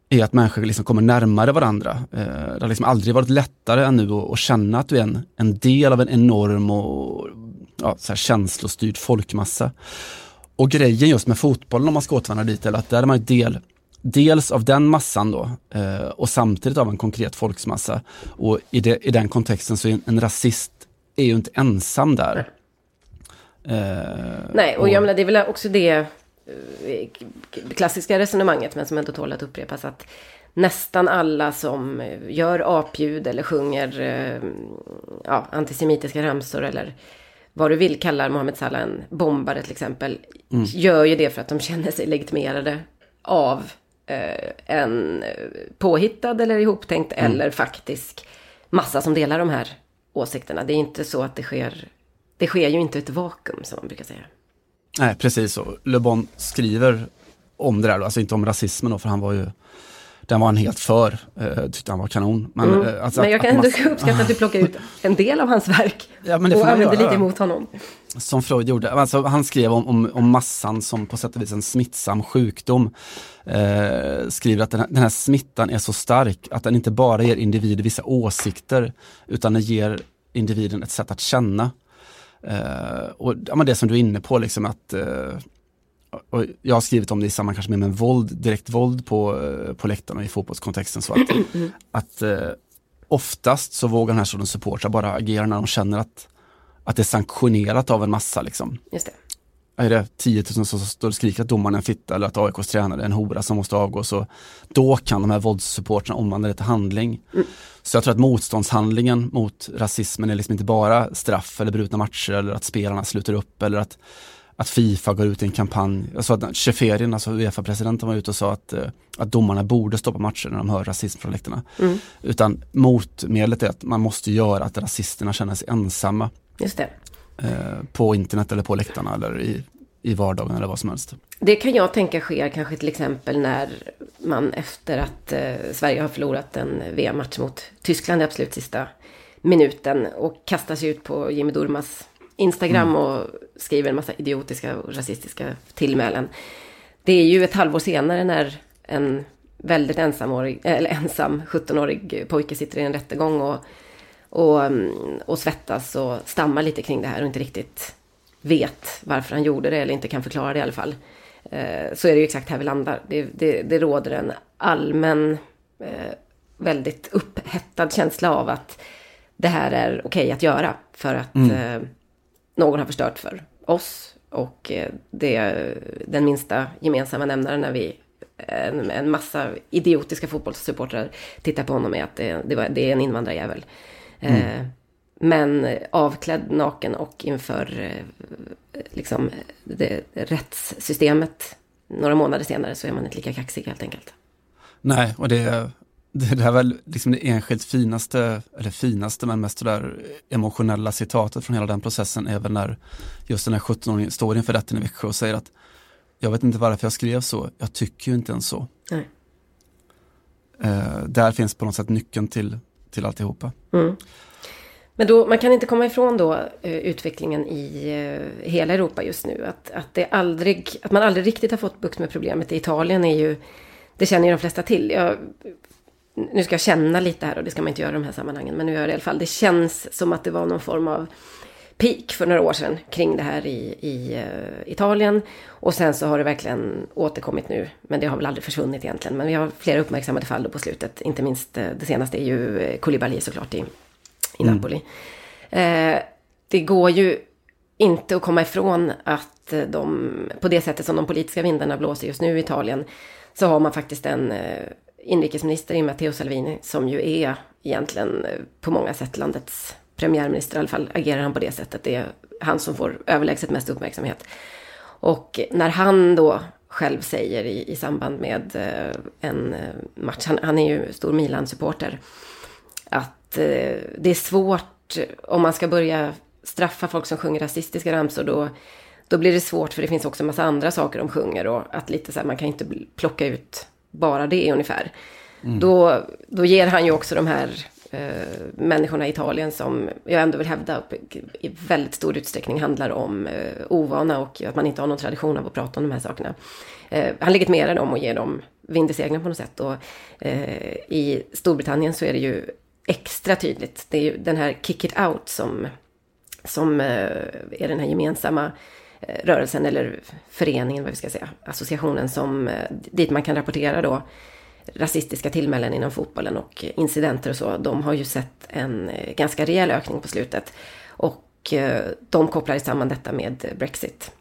är att människor liksom kommer närmare varandra. Eh, det har liksom aldrig varit lättare än nu att, att känna att du är en, en del av en enorm och ja, så här känslostyrd folkmassa. Och grejen just med fotbollen om man ska återvända dit, är att där är man ju del, dels av den massan då eh, och samtidigt av en konkret folksmassa. Och i, det, i den kontexten så är en, en rasist är ju inte ensam där. Eh, Nej, och jag menar det är väl också det eh, klassiska resonemanget, men som ändå tål att upprepas, att nästan alla som eh, gör apljud eller sjunger eh, ja, antisemitiska ramsor eller vad du vill kallar Mohammed Salah en bombare till exempel, gör ju det för att de känner sig legitimerade av eh, en eh, påhittad eller ihoptänkt eller faktisk massa som delar de här åsikterna. Det är inte så att det sker, det sker ju inte ett vakuum som man brukar säga. Nej, precis så. Le Bon skriver om det där, då. alltså inte om rasismen då, för han var ju, den var han helt för, eh, tyckte han var kanon. Men, eh, alltså Men jag att- kan att ändå massa- uppskatta att du plockar ut en del av hans verk Ja, men det och man använder lite emot honom. Som Freud gjorde. Alltså, han skrev om, om, om massan som på sätt och vis en smittsam sjukdom. Eh, skriver att den här, den här smittan är så stark att den inte bara ger individer vissa åsikter utan den ger individen ett sätt att känna. Eh, och ja, det som du är inne på, liksom att eh, och jag har skrivit om det i samband kanske med, med våld, direkt våld på, eh, på läktaren och i fotbollskontexten. Så att, att eh, oftast så vågar den här sortens supportrar bara agera när de känner att, att det är sanktionerat av en massa. Liksom. Just det. Är det 10 000 som står och skriker att domaren är en fitta eller att AIKs tränare är en hora som måste avgå. Så då kan de här våldssupportrarna omvandla det till handling. Så jag tror att motståndshandlingen mot rasismen är liksom inte bara straff eller brutna matcher eller att spelarna slutar upp eller att, att Fifa går ut i en kampanj. Jag såg att Sheferin, alltså Uefa-presidenten var ute och sa att, eh, att domarna borde stoppa matcher när de hör rasism från läktarna. Utan motmedlet är att man måste göra att rasisterna känner sig ensamma Just det. eh, på internet eller på läktarna eller i, i vardagen eller vad som helst. Det kan jag tänka sker kanske till exempel när man efter att eh, Sverige har förlorat en VM-match mot Tyskland i absolut sista minuten och kastar sig ut på Jimmy Durmas Instagram och skriver en massa idiotiska och rasistiska tillmälen. Det är ju ett halvår senare när en väldigt ensamårig, eller ensam 17-årig pojke sitter i en rättegång och, och, mm, och svettas och stammar lite kring det här och inte riktigt vet varför han gjorde det eller inte kan förklara det i alla fall. Eh, så är det ju exakt här vi landar. Det, det, det råder en allmän, eh, väldigt upphettad känsla av att det här är okej att göra för att eh, någon har förstört för oss Och eh, det är den minsta gemensamma nämnaren när vi en, en massa idiotiska fotbollssupportrar tittar på honom är att det, det, var, det är en invandrarjävel. Mm. Eh, men avklädd, naken och inför eh, liksom, det, rättssystemet några månader senare så är man inte lika kaxig helt enkelt. Nej, och det, det är väl liksom det enskilt finaste, eller finaste men mest där emotionella citatet från hela den processen är väl när just den här 17-åringen står inför rätten i Växjö och säger att jag vet inte varför jag skrev så, jag tycker ju inte ens så. Nej. Eh, där finns på något sätt nyckeln till, till alltihopa. Mm. Men då, man kan inte komma ifrån då eh, utvecklingen i eh, hela Europa just nu. Att, att, det aldrig, att man aldrig riktigt har fått bukt med problemet i Italien är ju, det känner ju de flesta till. Jag, nu ska jag känna lite här och det ska man inte göra i de här sammanhangen. Men nu gör jag det i alla fall. Det känns som att det var någon form av peak för några år sedan kring det här i, i uh, Italien. Och sen så har det verkligen återkommit nu. Men det har väl aldrig försvunnit egentligen. Men vi har flera uppmärksammade fall då på slutet. Inte minst uh, det senaste är ju uh, Koulibaly såklart i, i mm. Napoli. Uh, det går ju inte att komma ifrån att de, på det sättet som de politiska vindarna blåser just nu i Italien, så har man faktiskt en inrikesminister i Matteo Salvini som ju är egentligen eh, på många sätt landets premiärminister, i alla fall agerar han på det sättet. Det är han som får överlägset mest uppmärksamhet. Och när han då själv säger i, i samband med eh, en eh, match, han, han är ju stor Milan-supporter, att eh, det är svårt om man ska börja straffa folk som sjunger rasistiska ramsor då, då blir det svårt för det finns också en massa andra saker de sjunger och att lite så här, man kan inte plocka ut bara det ungefär. Mm. Då, då ger han ju också de här eh, människorna i Italien som jag ändå vill hävda i väldigt stor utsträckning handlar om eh, ovana och att man inte har någon tradition av att prata om de här sakerna. Eh, han legitimerar dem och ger dem vind i seglen på något sätt. Och, eh, I Storbritannien så är det ju extra tydligt. Det är ju den här Kick It Out som, som eh, är den här gemensamma rörelsen eller föreningen, vad vi ska säga, associationen som eh, dit man kan rapportera då rasistiska tillmälen inom fotbollen och incidenter och så, de har ju sett en eh, ganska rejäl ökning på slutet. Och eh, de kopplar samman detta med Brexit.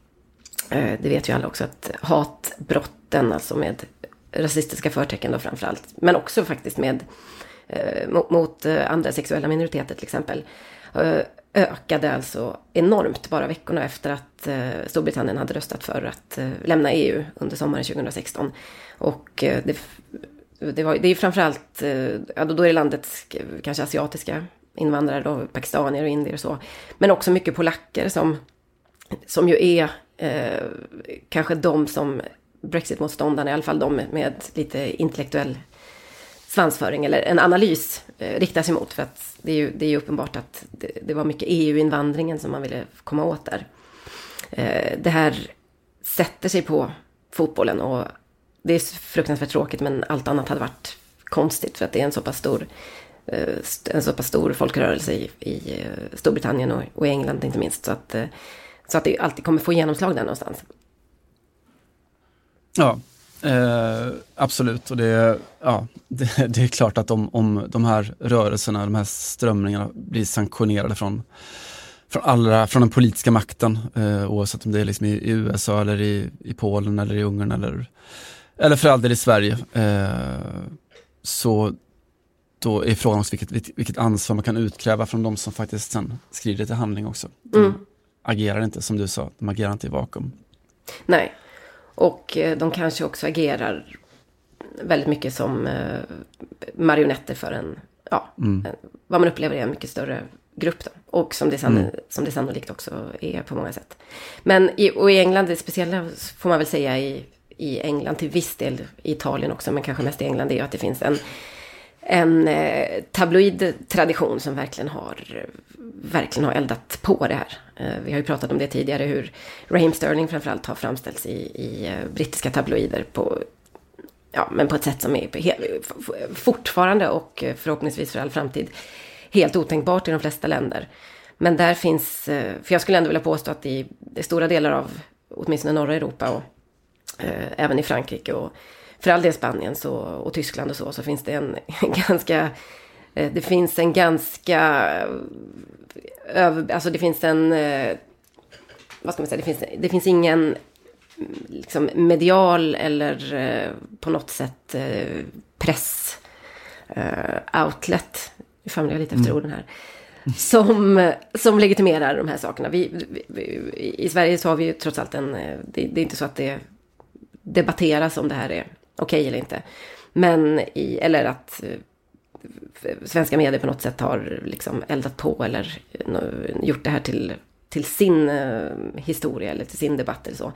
Det vet ju alla också att hatbrotten, alltså med rasistiska förtecken då framförallt, men också faktiskt med mot andra sexuella minoriteter till exempel, ökade alltså enormt bara veckorna efter att eh, Storbritannien hade röstat för att eh, lämna EU under sommaren 2016. Och eh, det det, var, det är framförallt, ja, då är det landets kanske asiatiska invandrare, då, pakistanier och indier och så. Men också mycket polacker som, som ju är eh, kanske de som Brexit-motståndarna, i alla fall de med lite intellektuell svansföring eller en analys eh, riktas emot. För att det är ju, det är ju uppenbart att det, det var mycket EU-invandringen som man ville komma åt där. Eh, det här sätter sig på fotbollen och det är fruktansvärt tråkigt men allt annat hade varit konstigt för att det är en så pass stor, eh, en så pass stor folkrörelse i, i eh, Storbritannien och, och, i England inte minst. Så att, eh, så att det alltid kommer få genomslag där någonstans. Ja, eh, absolut. Och det, ja, det, det, är klart att om, om de här rörelserna, de här strömningarna blir sanktionerade från från, allra, från den politiska makten, eh, oavsett om det är liksom i, i, USA eller i, i Polen eller i Ungern eller eller för all del i Sverige, eh, så då är frågan också vilket, vilket ansvar man kan utkräva från de som faktiskt sen skrider till handling också. De mm. agerar inte som du sa, de agerar inte i vakuum. Nej, och eh, de kanske också agerar väldigt mycket som eh, marionetter för en, ja, mm. vad man upplever är en mycket större grupp. Då. Och som det, sann, mm. som det sannolikt också är på många sätt. Men i, och i England, det speciella får man väl säga i i England, till viss del i Italien också, men kanske mest i England, är ju att det finns en, en eh, tabloid tradition som verkligen har, verkligen har eldat på det här. Eh, vi har ju pratat om det tidigare, hur Raheem Sterling framförallt har framställts i, i eh, brittiska tabloider på, ja, men på ett sätt som är fortfarande och eh, förhoppningsvis för all framtid helt otänkbart i de flesta länder. Men där finns, för jag skulle ändå vilja påstå att i stora delar av åtminstone norra Europa och eh, även i Frankrike och för all del Spanien så, och Tyskland och så, så finns det en, ganska, det finns en ganska, över, alltså det finns en, eh, vad ska man säga, det finns, det finns ingen mm, liksom, medial eller eh, på något sätt eh, press eh, outlet. Nu famlar jag lite efter orden här. Som, som legitimerar de här sakerna. Vi, vi, I Sverige så har vi ju trots allt en... eh, Det, det är inte så att det debatteras om det här är okej eller inte. Men i, eller att eh, svenska medier på något sätt har liksom eldat på eller eh, gjort det här till, till sin eh, historia eller till sin debatt eller så.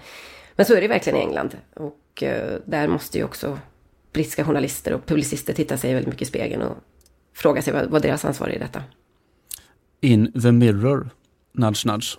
Men så är det verkligen i England. Och eh, där måste ju också brittiska journalister och publicister titta sig väldigt mycket i spegeln och fråga sig vad, vad deras ansvar är i detta. In the mirror, nudge nudge.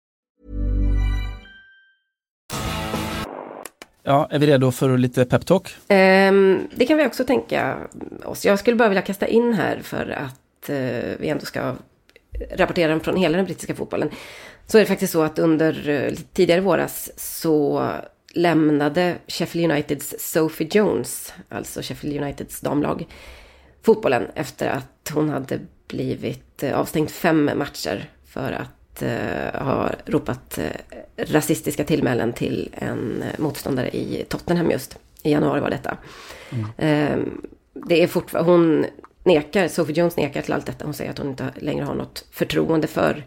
Ja, är vi redo för lite peptalk? Um, ehm, det kan vi också tänka oss. Jag skulle bara vilja kasta in här för att uh, vi ändå ska rapportera från hela den brittiska fotbollen. Så är det faktiskt så att under uh, tidigare våras så lämnade Sheffield Uniteds Sophie Jones, alltså Sheffield Uniteds damlag, fotbollen efter att hon hade blivit eh, avstängd fem matcher för att eh, ha ropat eh, rasistiska tillmälen till en eh, motståndare i Tottenham just. I januari var detta. Eh, det är fortfarande, hon nekar, Sophie Jones nekar till allt detta. Hon säger att hon inte längre har något förtroende för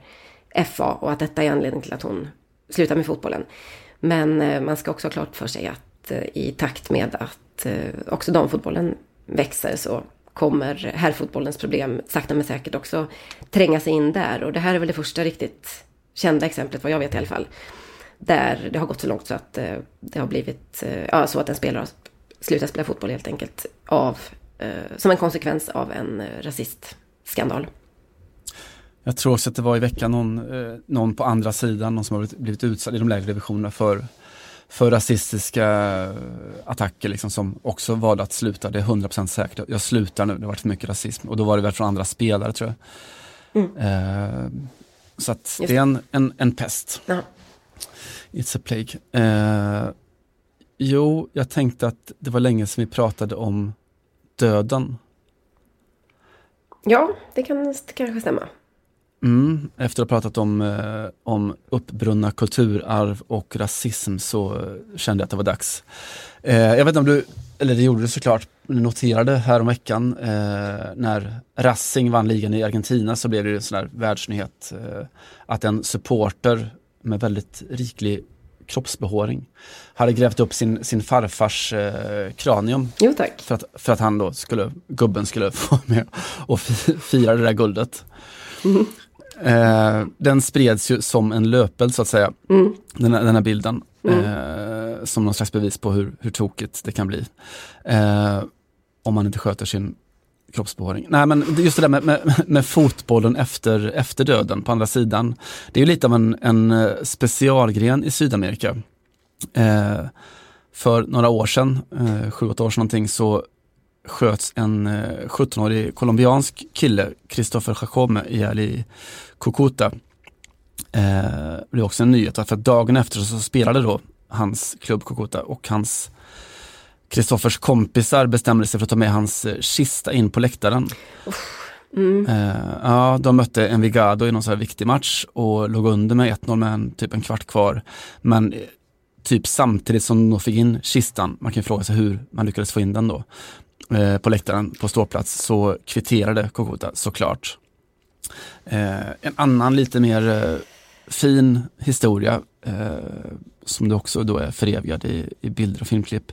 FA och att detta är anledningen till att hon slutar med fotbollen. Men man ska också ha klart för sig att i takt med att också damfotbollen växer så kommer herrfotbollens problem sakta men säkert också tränga sig in där. Och det här är väl det första riktigt kända exemplet, vad jag vet i alla fall. Där det har gått så långt så att eh, det har blivit eh, ja, så att en spelare har slutat spela fotboll helt enkelt av, eh, som en konsekvens av en rasistskandal. Jag tror också att det var i veckan någon, någon på andra sidan, någon som har blivit, blivit utsatt i de lägre divisionerna för, för rasistiska attacker liksom, som också valde att sluta. Det är 100% säkert. Jag slutar nu, det har varit för mycket rasism. Och då var det väl från andra spelare tror jag. Eh, så att Just det är en, en, en pest. Ja. It's a plague. Eh, jo, jag tänkte att det var länge sedan vi pratade om döden. Ja, det kan det kanske stämma. Mm, efter att ha pratat om, eh, om uppbrunna kulturarv och rasism så kände jag att det var dags. Eh, jag vet inte om du, eller det gjorde du såklart, noterade häromveckan eh, när Racing vann ligan i Argentina så blev det en sån här världsnyhet eh, att en supporter med väldigt riklig kroppsbehåring hade grävt upp sin, sin farfars eh, kranium Jo för att, för att han då skulle, gubben skulle få med och fi- fira det där guldet. Eh, den spreds ju som en löpeld så att säga, den, här, den här bilden. Eh, som någon slags bevis på hur, hur tokigt det kan bli. Eh, om man inte sköter sin kroppsbehåring. Nej men just det där med, med, med fotbollen efter, efter döden på andra sidan. Det är ju lite av en, en eh, specialgren i Sydamerika. Eh, för några år sedan, eh, sju, åtta år sedan någonting, så sköts en eh, 17-årig colombiansk kille, Christopher Jacome, ihjäl i Cucuta. Eh, det är också en nyhet, för att dagen efter så spelade då hans klubb Cucuta och hans Kristoffers kompisar bestämde sig för att ta med hans eh, kista in på läktaren. Eh, ja, de mötte Envigado i någon så här viktig match och låg under med 1-0 med en, typ en kvart kvar. Men eh, typ samtidigt som de fick in kistan, man kan ju fråga sig hur man lyckades få in den då, eh, på läktaren på ståplats, så kvitterade Kokota såklart. Eh, en annan lite mer eh, fin historia, eh, som det också då är förevigad i, i bilder och filmklipp.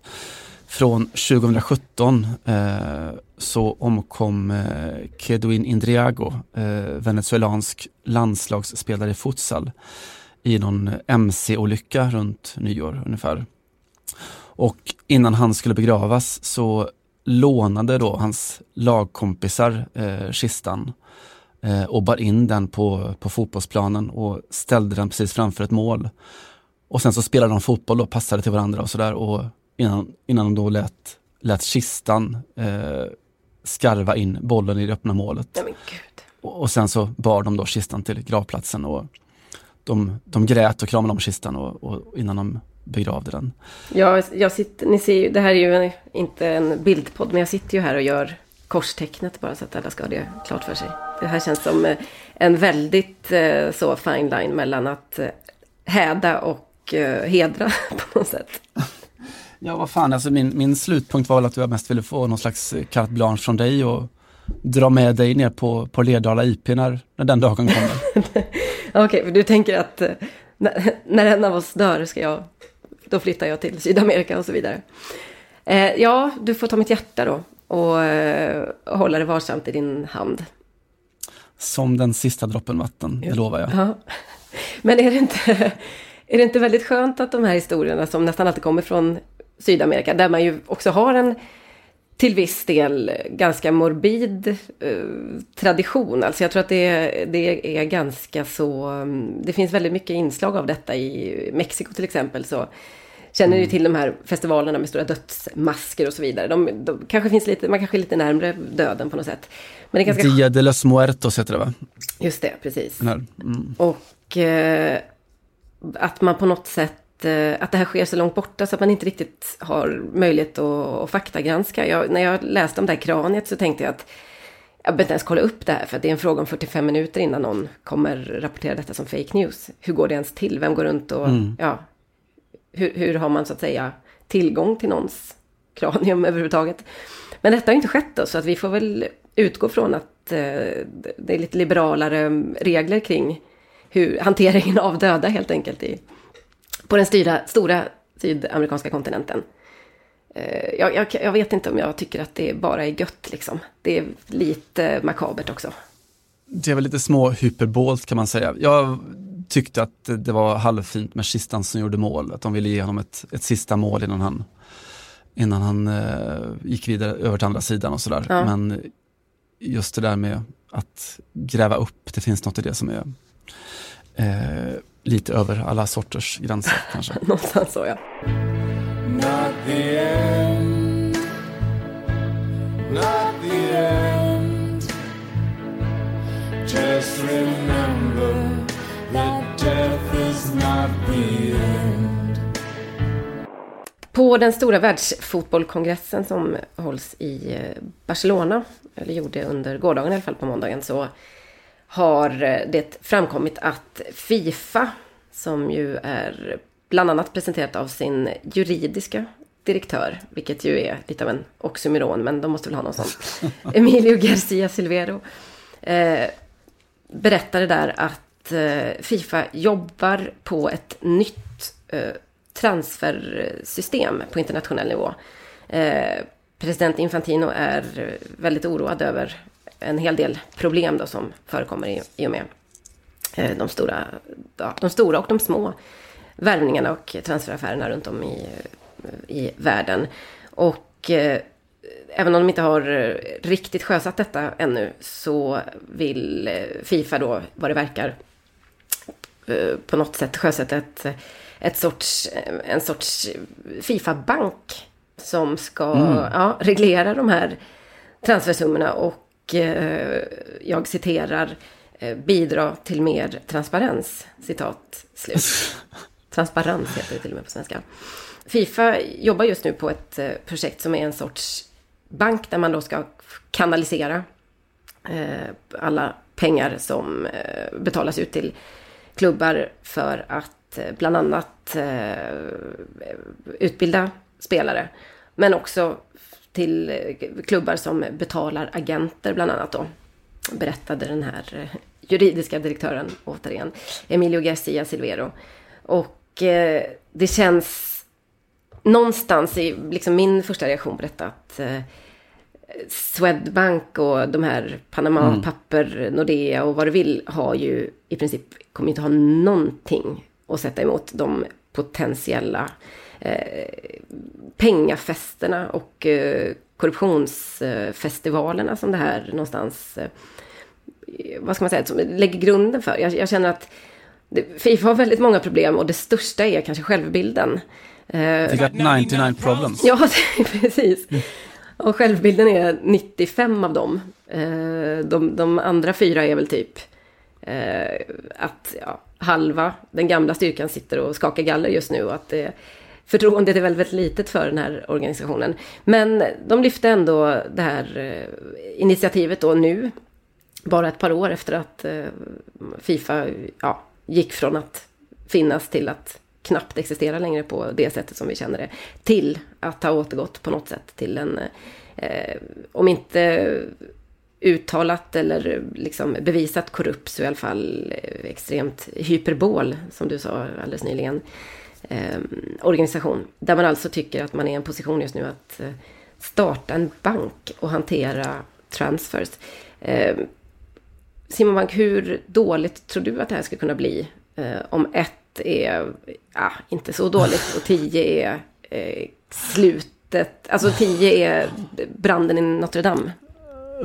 Från 2017 eh, så omkom eh, Kedwin Indriago, eh, venezuelansk landslagsspelare i futsal, i någon eh, MC-olycka runt nyår ungefär. Och innan han skulle begravas så lånade då hans lagkompisar eh, kistan eh, och bar in den på, på fotbollsplanen och ställde den precis framför ett mål. Och sen så spelade de fotboll och passade till varandra och sådär och innan, innan de då lät, lät kistan eh, skarva in bollen i det öppna målet. Ja. Och, och sen så bar de då kistan till gravplatsen och de, de grät och kramade om kistan och, och innan de begravde den. Jag, jag sitter, ni ser ju, det här är ju en, inte en bildpodd, men jag sitter ju här och gör korstecknet bara så att alla ska ha det klart för sig. Det här känns som eh, en väldigt eh, så fine line mellan att eh, häda och hedra på något sätt. Ja, vad fan, alltså min, min slutpunkt var väl att jag mest ville få någon slags carte blanche från dig och dra med dig ner på, på Lerdala IP när, när den dagen kommer. Okej, för du tänker att när, när en av oss dör ska jag, då flyttar jag till Sydamerika och så vidare. Eh, ja, du får ta mitt hjärta då och eh, hålla det varsamt i din hand. Som den sista droppen vatten, det lovar jag. Ja. Men är det, inte, är det inte väldigt skönt att de här historierna som nästan alltid kommer från Sydamerika, där man ju också har en till viss del ganska morbid eh, tradition. Alltså jag tror att det, det är ganska så... mm, Det finns väldigt mycket inslag av detta i Mexiko till exempel. Så känner ju till de här festivalerna med stora dödsmasker och så vidare. De, de kanske finns lite, man kanske är lite närmre döden på något sätt. Men det är ganska... Dia de los Muertos heter det va? Just det, precis. Mm. Och eh, att man på något sätt, eh, att det här sker så långt borta så att man inte riktigt har möjlighet att, att faktagranska. Jag, när jag läste om det här kraniet så tänkte jag att jag behöver inte ens kolla upp det här för det är en fråga om 45 minuter innan någon kommer rapportera detta som fake news. Hur går det ens till? Vem går runt och, ja, hur, hur har man så att säga tillgång till någons kranium överhuvudtaget? Men detta har ju inte skett då, så att vi får väl utgå från att eh, det är lite liberalare regler kring hur, hanteringen av döda helt enkelt i, på den styra, stora sydamerikanska kontinenten. Eh, jag, jag, jag vet inte om jag tycker att det bara är gött liksom. Det är lite makabert också. Det är väl lite små hyperbolt kan man säga. Jag tyckte att det var halvfint med kistan som gjorde mål, att de ville ge honom ett, ett sista mål innan han, innan han eh, gick vidare över till andra sidan och sådär. Ja. Men just det där med att gräva upp, det finns något i det som är eh, lite över alla sorters gränser kanske. Någonstans så ja. Not the end. Not the end. Just remember På den stora världsfotbollkongressen som hålls i eh, Barcelona, eller gjorde under gårdagen i alla fall på måndagen, så har eh, det framkommit att Fifa, som ju är bland annat presenterat av sin juridiska direktör, vilket ju är lite av en oxymoron, men de måste väl ha någon sån, Emilio Garcia Silvero, eh, berättade där att Eh, Fifa jobbar på ett nytt eh, transfersystem på internationell nivå. Eh, president Infantino är väldigt oroad över en hel del problem då som förekommer i, och med de, stora, de stora och de små värvningarna och transferaffärerna runt om i, i världen. Och även om de inte har riktigt sjösatt detta ännu så vill Fifa då, vad det verkar, på något sätt sjösätta ett, ett sorts, en sorts Fifa-bank som ska ja, reglera de här transfersummorna och eh, jag citerar eh, bidra till mer transparens. Citat slut. Transparens heter det till och med på svenska. Fifa jobbar just nu på ett eh, projekt som är en sorts bank där man då ska kanalisera eh, alla pengar som eh, betalas ut till klubbar för att eh, bland annat eh, utbilda spelare. Men också till eh, klubbar som betalar agenter bland annat då. Berättade den här juridiska direktören återigen. Emilio Garcia Silvero. Och eh, det känns någonstans i liksom min första reaktion på detta att eh, Swedbank och de här Panama papper, Nordea och vad du vill har ju i princip kommer inte ha någonting att sätta emot de potentiella eh, pengafesterna och eh, korruptionsfestivalerna som det här någonstans, eh, vad ska man säga, som lägger grunden för. Jag, jag känner att det, Fifa har väldigt många problem och det största är kanske självbilden. Eh, They got 99 problems. Ja, precis. Och självbilden är 95 av dem. Eh, De, de andra fyra är väl typ eh, att ja, halva den gamla styrkan sitter och skakar galler just nu och att det, förtroendet är väldigt, väldigt litet för den här organisationen. Men de lyfte ändå det här eh, initiativet då nu, bara ett par år efter att eh, Fifa ja, gick från att finnas till att knappt existera längre på det sättet som vi känner det, till att ha återgått på något sätt till en, eh, om inte uttalat eller liksom bevisat korrupt så i alla fall eh, extremt hyperbol, som du sa alldeles nyligen, eh, organisation. Där man alltså tycker att man är i en position just nu att eh, starta en bank och hantera transfers. Eh, Simon Bank, hur dåligt tror du att det här ska kunna bli? Eh, om ett är ja, inte så dåligt och tio är eh, slutet, alltså tio är branden i Notre Dame.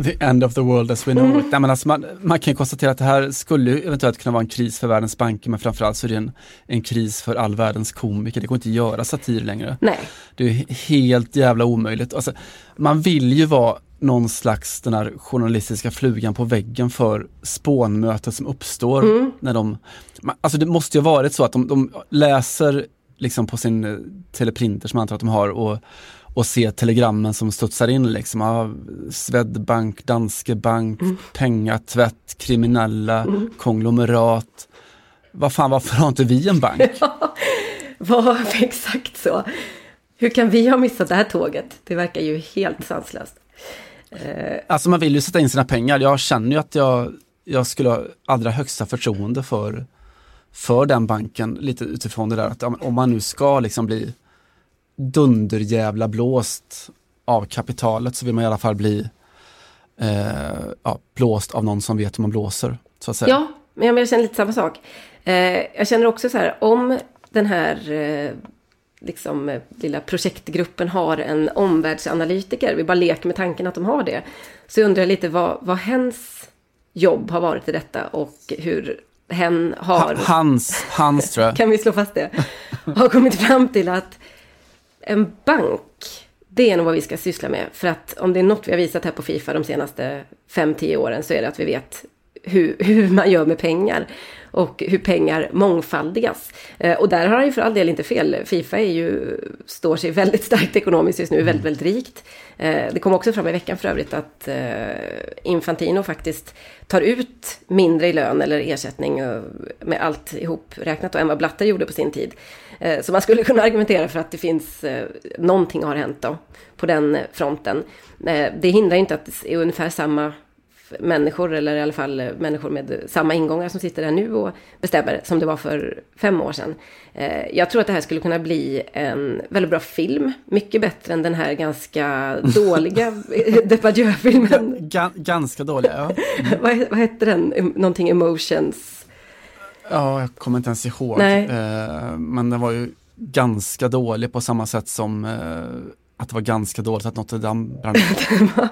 The end of the world as we know it. Nej, men alltså man, man kan konstatera att det här skulle eventuellt kunna vara en kris för världens banker, men framförallt så är det en, en kris för all världens komiker. Det går inte att göra satir längre. Nej. Det är helt jävla omöjligt. Alltså, man vill ju vara någon slags den här journalistiska flugan på väggen för spånmötet som uppstår när de, man- alltså det måste ju varit så att de, de läser liksom på sin eh, teleprinter som jag antar att de har och, och ser telegrammen som studsar in liksom, ja, Swedbank, Danske Bank, pengatvätt, kriminella, konglomerat. Vad fan, varför har inte vi en bank? Vad, exakt så. Hur kan vi ha missat det här tåget? Det verkar ju helt sanslöst. Alltså man vill ju sätta in sina pengar. Jag känner ju att jag, jag skulle ha allra högsta förtroende för, för den banken, lite utifrån det där att ja, om man nu ska liksom bli dunderjävla blåst av kapitalet så vill man i alla fall bli eh, ja, blåst av någon som vet hur man blåser. Så att säga. Ja, men jag känner lite samma sak. Eh, jag känner också så här, om den här eh, liksom, eh, lilla projektgruppen har en omvärldsanalytiker, vi bara leker med tanken att de har det, så undrar jag lite vad, vad hens jobb har varit i detta och hur hen har... Ha- Hans, hans tror jag. kan vi slå fast det? Har kommit fram till att en bank, det är nog vad vi ska syssla med. För att om det är något vi har visat här på Fifa de senaste 5-10 åren så är det att vi vet hur, hur man gör med pengar och hur pengar mångfaldigas. Eh, och där har han ju för all del inte fel. Fifa är ju, står sig väldigt starkt ekonomiskt just nu, väldigt, väldigt rikt. Eh, det kom också fram i veckan för övrigt att eh, Infantino faktiskt tar ut mindre i lön eller ersättning med allt ihop räknat och än vad Blatter gjorde på sin tid. Så man skulle kunna argumentera för att det finns, någonting har hänt då på den fronten. Det hindrar inte att det är ungefär samma människor, eller i alla fall eh, människor med samma ingångar som sitter där nu och bestämmer, som det var för fem år sedan. Eh, Jag tror att det här skulle kunna bli en väldigt bra film, mycket bättre än den här ganska dåliga Depardieu-filmen. Ga- ganska dåliga, ja. vad, vad hette den? Någonting Emotions? Ja, jag kommer inte ens ihåg. Nej. Eh, men den var ju ganska dålig på samma sätt som eh, att det var ganska dåligt att Notre Dame brann ner.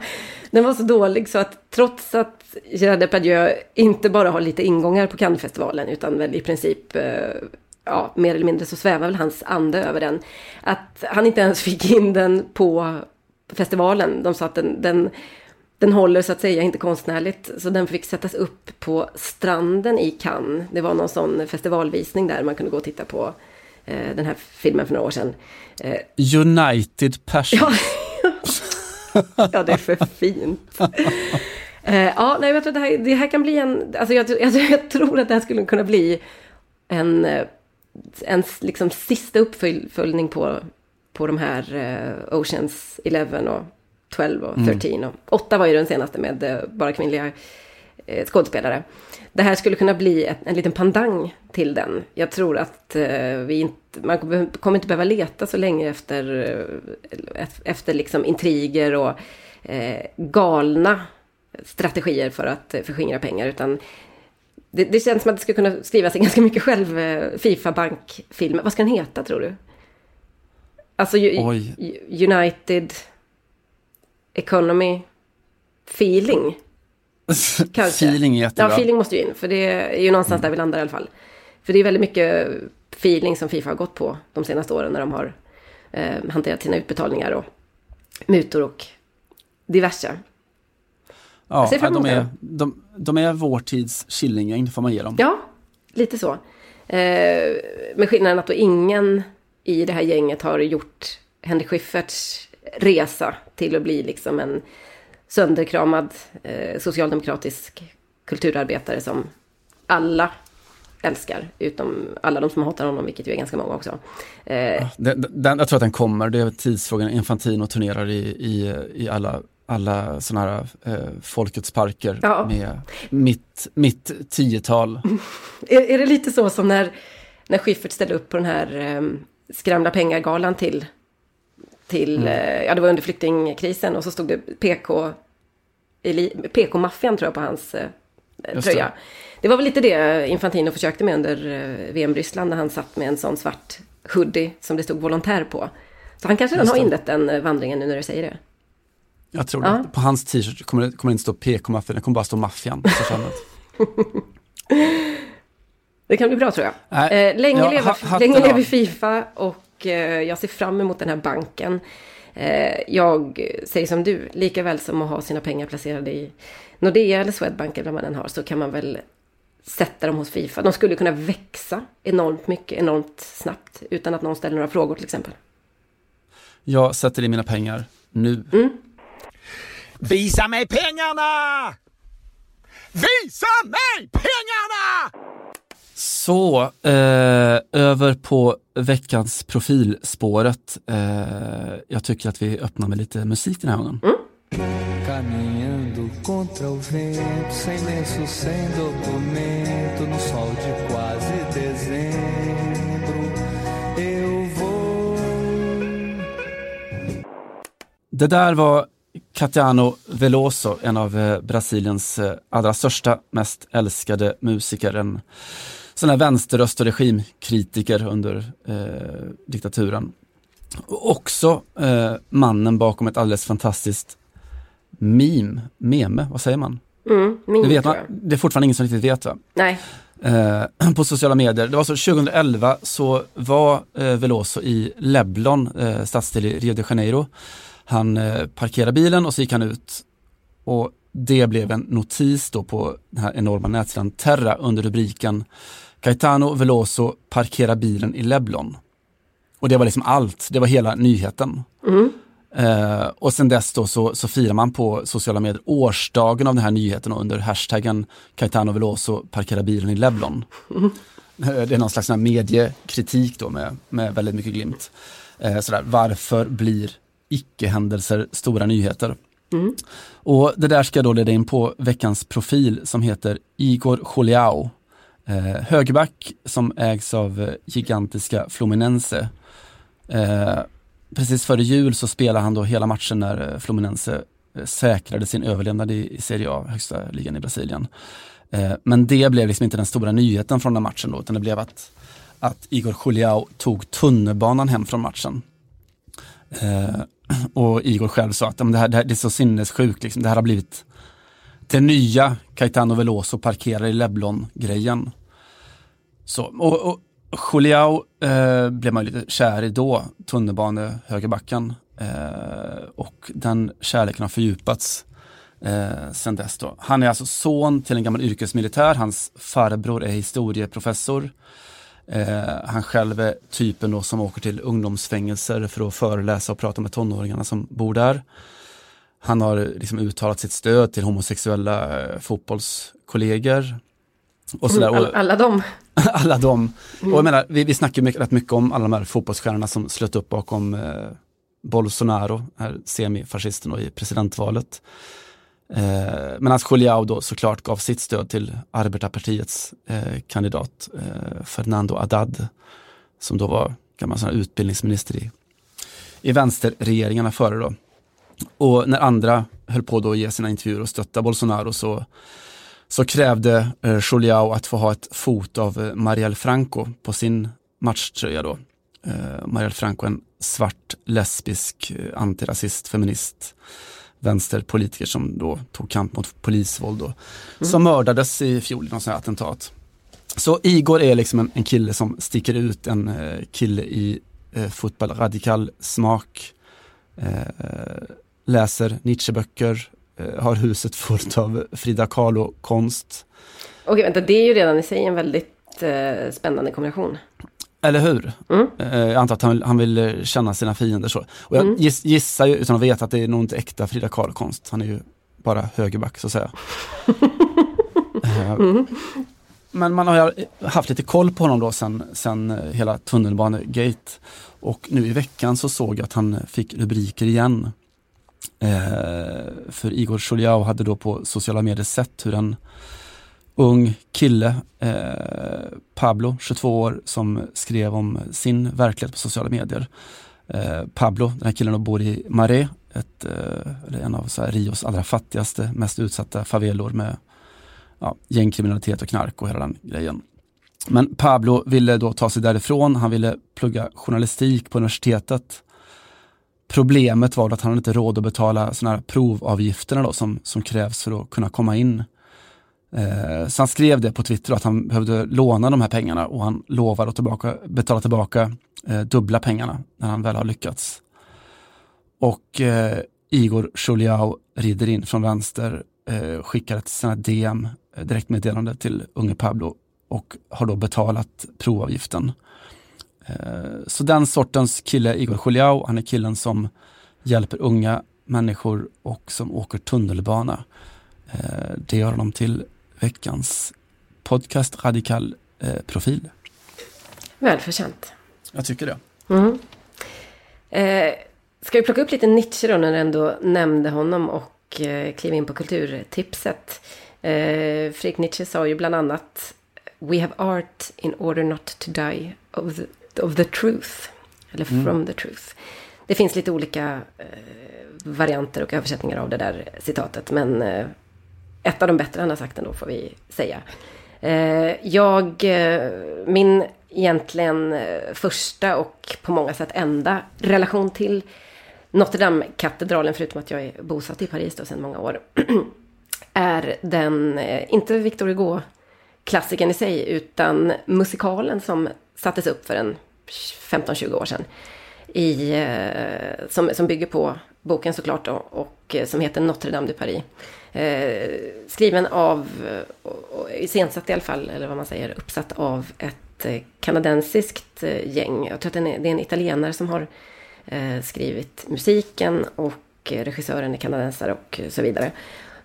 Den var så dålig så att trots att Gerard Depardieu inte bara har lite ingångar på Cannesfestivalen utan väl i princip, eh, ja, mer eller mindre så svävar väl hans ande över den. Att han inte ens fick in den på festivalen. De sa att den, den, den håller så att säga inte konstnärligt. Så den fick sättas upp på stranden i Cannes. Det var någon sån festivalvisning där man kunde gå och titta på den här filmen för några år sedan. Eh, United Passion. Ja. ja, det är för fint. Eh, ja, nej, jag tror att det här, det här kan bli en... Alltså jag, jag, jag tror att det här skulle kunna bli en, eh, en liksom sista uppföljning på, på de här eh, Oceans 11 och 12 och 13. Och 8 var ju den senaste med eh, bara kvinnliga eh, skådespelare. Det här skulle kunna bli en, en liten pandang till den. Jag tror att eh, vi inte, man kommer inte behöva leta så länge efter, eh, efter liksom intriger och eh, galna strategier för att eh, förskingra pengar. Utan det, det känns som att det skulle kunna skrivas en ganska mycket själv eh, Fifa-bankfilm. Vad ska den heta tror du? Alltså Oj. United Economy feeling. Kanske. Feeling är jättebra. Ja, feeling måste ju in. För det är ju någonstans där vi landar i alla fall. För det är väldigt mycket feeling som Fifa har gått på de senaste åren när de har eh, hanterat sina utbetalningar och mutor och diverse. Ja, de, är, de, de är vår tids Killinggäng, får man ge dem. Ja, lite så. Eh, med skillnaden att då ingen i det här gänget har gjort Henrik Schyfferts resa till att bli liksom en sönderkramad eh, socialdemokratisk kulturarbetare som alla älskar, utom alla de som hatar honom, vilket ju är ganska många också. Eh, Den, den, jag tror att den kommer, det är tidsfrågan. Infantino turnerar i, i, i alla, alla sådana här eh, Folkets parker Ja. med mitt, mitt tiotal. Är, är det lite så som när, när Schyffert ställde upp på den här eh, skramla pengar-galan till, till eh, ja det var under flyktingkrisen och så stod det PK, PK-maffian tror jag på hans eh, tröja. det. Var väl lite det Infantino försökte med under eh, VM Ryssland när han satt med en sån svart hoodie som det stod volontär på. Så han kanske redan har inlett den eh, vandringen nu när du säger det. Jag tror Ja. det. På hans t-shirt kommer det, kommer det inte stå PK-maffian, det kommer bara stå maffian. Det kan bli bra tror jag. Eh, länge ja, länge lever Fifa och eh, jag ser fram emot den här banken. Eh, jag säger som du, lika väl som att ha sina pengar placerade i Nordea eller Swedbank eller vad man än har så kan man väl sätta dem hos Fifa. De skulle kunna växa enormt mycket, enormt snabbt utan att någon ställer några frågor till exempel. Jag sätter in mina pengar nu. Visa mig pengarna! Visa mig pengarna! Så, eh, över på veckans profilspåret. Eh, jag tycker att vi öppnar med lite musik den här gången. Caminhando contra o vento, sem lenço, sem documento, no sol de quase dezembro, eu vou. Det där var Catiano Veloso, en av eh, Brasiliens eh, allra största, mest älskade musiker. En här vänsterröst och regimkritiker under eh, diktaturen. Och också eh, mannen bakom ett alldeles fantastiskt meme, meme, vad säger man? Mm, min Det, vet man, det är fortfarande ingen som riktigt vet va? Nej, eh, på sociala medier. Det var så 2011 så var eh, Veloso i Leblon, eh, stadsdel i Rio de Janeiro. Han eh, parkerade bilen och så gick han ut och det blev en notis då på den här enorma nätsidan Terra under rubriken Caetano Veloso parkerar bilen i Leblon. Och det var liksom allt, det var hela nyheten. Eh, och sen dess då så, så firar man på sociala medier årsdagen av den här nyheten under hashtaggen Caetano Veloso parkerar bilen i Leblon. Eh, Det är någon slags mediekritik då med, med väldigt mycket glimt. Eh, sådär, varför blir icke-händelser stora nyheter? Och det där ska då leda in på veckans profil som heter Igor Juliao. Eh, högerback som ägs av eh, gigantiska Fluminense. Eh, precis före jul så spelade han då hela matchen när eh, Fluminense eh, säkrade sin överlevnad i, i Serie A, högsta ligan i Brasilien. Eh, men det blev liksom inte den stora nyheten från den matchen då, utan det blev att, att Igor Juliao tog tunnelbanan hem från matchen. Eh, och Igor själv sa att det, här, det här det är så sinnessjukt, liksom. det här har blivit det nya Caetano Veloso parkerar i Leblon-grejen. Så, och, och Juliao eh, blev man lite kär i då, tunnelbane högerbacken. Eh, och den kärleken har fördjupats eh, sen dess då. Han är alltså son till en gammal yrkesmilitär, hans farbror är historieprofessor. Eh, han själv är typen då som åker till ungdomsfängelser för att föreläsa och prata med tonåringarna som bor där. Han har liksom uttalat sitt stöd till homosexuella eh, fotbollskollegor. Och sådär. Och- all, alla de. alla de, och jag menar, vi, vi snackar mycket, rätt mycket om alla de här fotbollsstjärnorna som slöt upp bakom eh, Bolsonaro, här semifascisten då i presidentvalet. Eh, men att Juliao då såklart gav sitt stöd till arbetarpartiets eh, kandidat eh, Fernando Haddad, som då var gammal utbildningsminister i, i vänsterregeringarna före då. Och när andra höll på då att ge sina intervjuer och stötta Bolsonaro så så krävde eh, Juliao att få ha ett foto av eh, Marielle Franco på sin matchtröja då. Eh, Marielle Franco, en svart, lesbisk, eh, antirasist, feminist, vänsterpolitiker som då tog kamp mot polisvåld och som mördades i fjol i någon sån här attentat. Så Igor är liksom en, en kille som sticker ut, en eh, kille i eh, fotboll, radikal smak, eh, läser Nietzscheböcker, eh, har huset fullt av Frida Kahlo-konst. Okej, vänta, det är ju redan i sig en väldigt eh, spännande kombination. Eller hur? Mm. Eh, jag antar att han, han vill eh, känna sina fiender så. Och jag Mm. giss, gissar ju utan att veta att det är nog inte äkta Frida Kahlo-konst. Han är ju bara högerback så att säga. Mm. Men man har haft lite koll på honom då sen, sen hela tunnelbanegate. Och nu i veckan så såg jag att han fick rubriker igen. Eh, för Igor Sjuliao hade då på sociala medier sett hur en ung kille, eh, Pablo, 22 år, som skrev om sin verklighet på sociala medier. Eh, Pablo, den här killen bor i Maré, ett, eh, en av så här Rios allra fattigaste, mest utsatta favelor med ja, gängkriminalitet och knark och hela den grejen. Men Pablo ville då ta sig därifrån, han ville plugga journalistik på universitetet. Problemet var att han hade inte råd att betala såna här provavgifterna då, som, som krävs för att kunna komma in. Eh, så han skrev det på Twitter då, att han behövde låna de här pengarna och han lovar att tillbaka, betala tillbaka eh, dubbla pengarna när han väl har lyckats. Och eh, Igor Shuliao rider in från vänster, eh, skickar ett sånt här DM, eh, direktmeddelande till unge Pablo och har då betalat provavgiften. Eh, så den sortens kille, Igor Sjuliao, han är killen som hjälper unga människor och som åker tunnelbana. Eh, det gör honom till veckans podcast Radikal eh, profil. Välförtjänt. Jag tycker det. Mm. Eh, ska vi plocka upp lite Nietzsche då när du ändå nämnde honom och eh, kliva in på kulturtipset. Eh, Friedrich Nietzsche sa ju bland annat We have art in order not to die of the, of the truth. Eller from the truth. Det finns lite olika eh, varianter och översättningar av det där citatet. Men eh, ett av de bättre han har sagt ändå får vi säga. Eh, jag, eh, min egentligen eh, första och på många sätt enda relation till Notre Dame-katedralen, förutom att jag är bosatt i Paris då sedan många år, är den, eh, inte Victor Hugo-klassikern i sig, utan musikalen som sattes upp för en 15-20 år sedan. I, eh, som, som bygger på boken såklart då, och eh, som heter Notre Dame de Paris. Eh, skriven av, eh, iscensatt i alla fall, eller vad man säger, uppsatt av ett kanadensiskt gäng. Jag tror att är, det är en italienare som har eh, skrivit musiken och regissören är kanadensare och så vidare.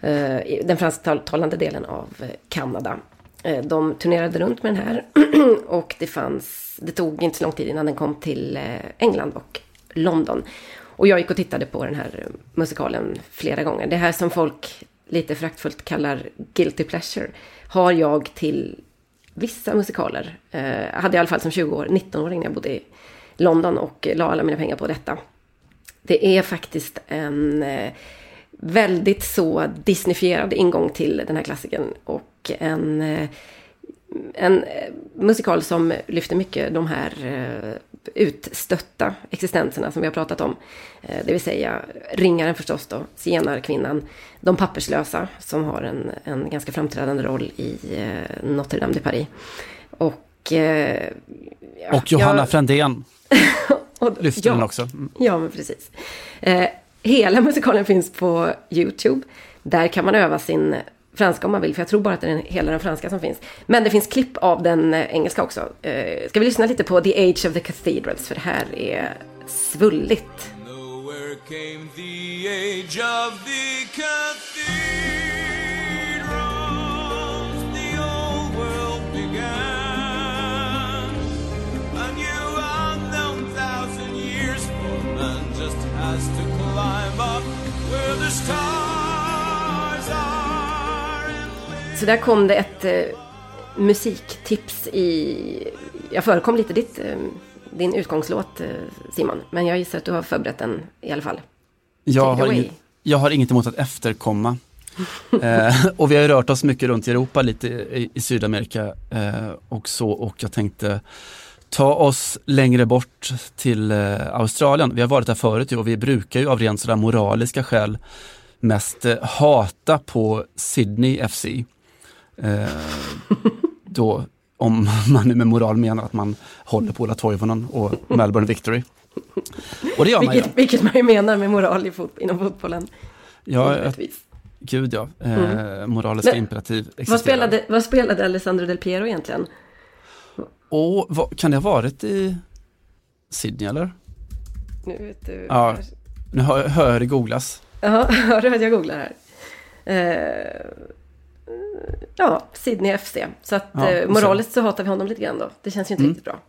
Eh, den fransktalande delen av Kanada. Eh, de turnerade runt med den här och det fanns, det tog inte så lång tid innan den kom till eh, England och London. Och jag gick och tittade på den här eh, musikalen flera gånger. Det här som folk lite fraktfullt kallar guilty pleasure har jag till vissa musikaler. Eh, hade i alla fall som 20 år, 19-åring när jag bodde i London och la alla mina pengar på detta. Det är faktiskt en eh, väldigt så disneyfierad ingång till den här klassiken och en, eh, en eh, musikal som lyfter mycket de här eh, utstötta existenserna som vi har pratat om. Det vill säga ringaren förstås då, zigenarkvinnan, de papperslösa som har en, en ganska framträdande roll i Notre Dame de Paris. Och, ja, Och Johanna jag- Frändén och- lyfter ja. den också. Mm. Ja, men precis. Eh, hela musikalen finns på YouTube. Där kan man öva sin franska om man vill, för jag tror bara att det är hela den franska som finns. Men det finns klipp av den eh, engelska också. Eh, ska vi lyssna lite på The Age of the Cathedrals, för det här är svulligt. Nowhere came the age of the cathedrals. The old world began. A new unknown thousand years for man just has to climb up where the stars Så där kom det ett eh, musiktips i... Jag förekom lite ditt, eh, din utgångslåt, eh, Simon. Men jag gissar att du har förberett den i alla fall. Jag har, inget, jag har inget emot att efterkomma. eh, och vi har rört oss mycket runt i Europa, lite i, i Sydamerika eh, och så och jag tänkte ta oss längre bort till eh, Australien. Vi har varit där förut och vi brukar ju av rent sådär moraliska skäl mest hata på Sydney FC. Eh, då, om man nu med moral menar att man håller på Ola Toivonen och Melbourne Victory. Och det gör man ju. Vilket, vilket man ju menar med moral i fot, inom fotbollen. Ja, Givetvis. gud ja. Eh, moraliska Men, imperativ existerar. Vad spelade, vad spelade Alessandro Del Piero egentligen? Och vad, kan det ha varit i Sydney eller? Nu vet du. Ja. Nu hör, hör det googlas. Jaha, hör du att jag googlar här? Eh, ja, Sydney FC. Så att Ja, eh, moraliskt så hatar vi honom lite grann då. Det känns ju inte Mm. riktigt bra.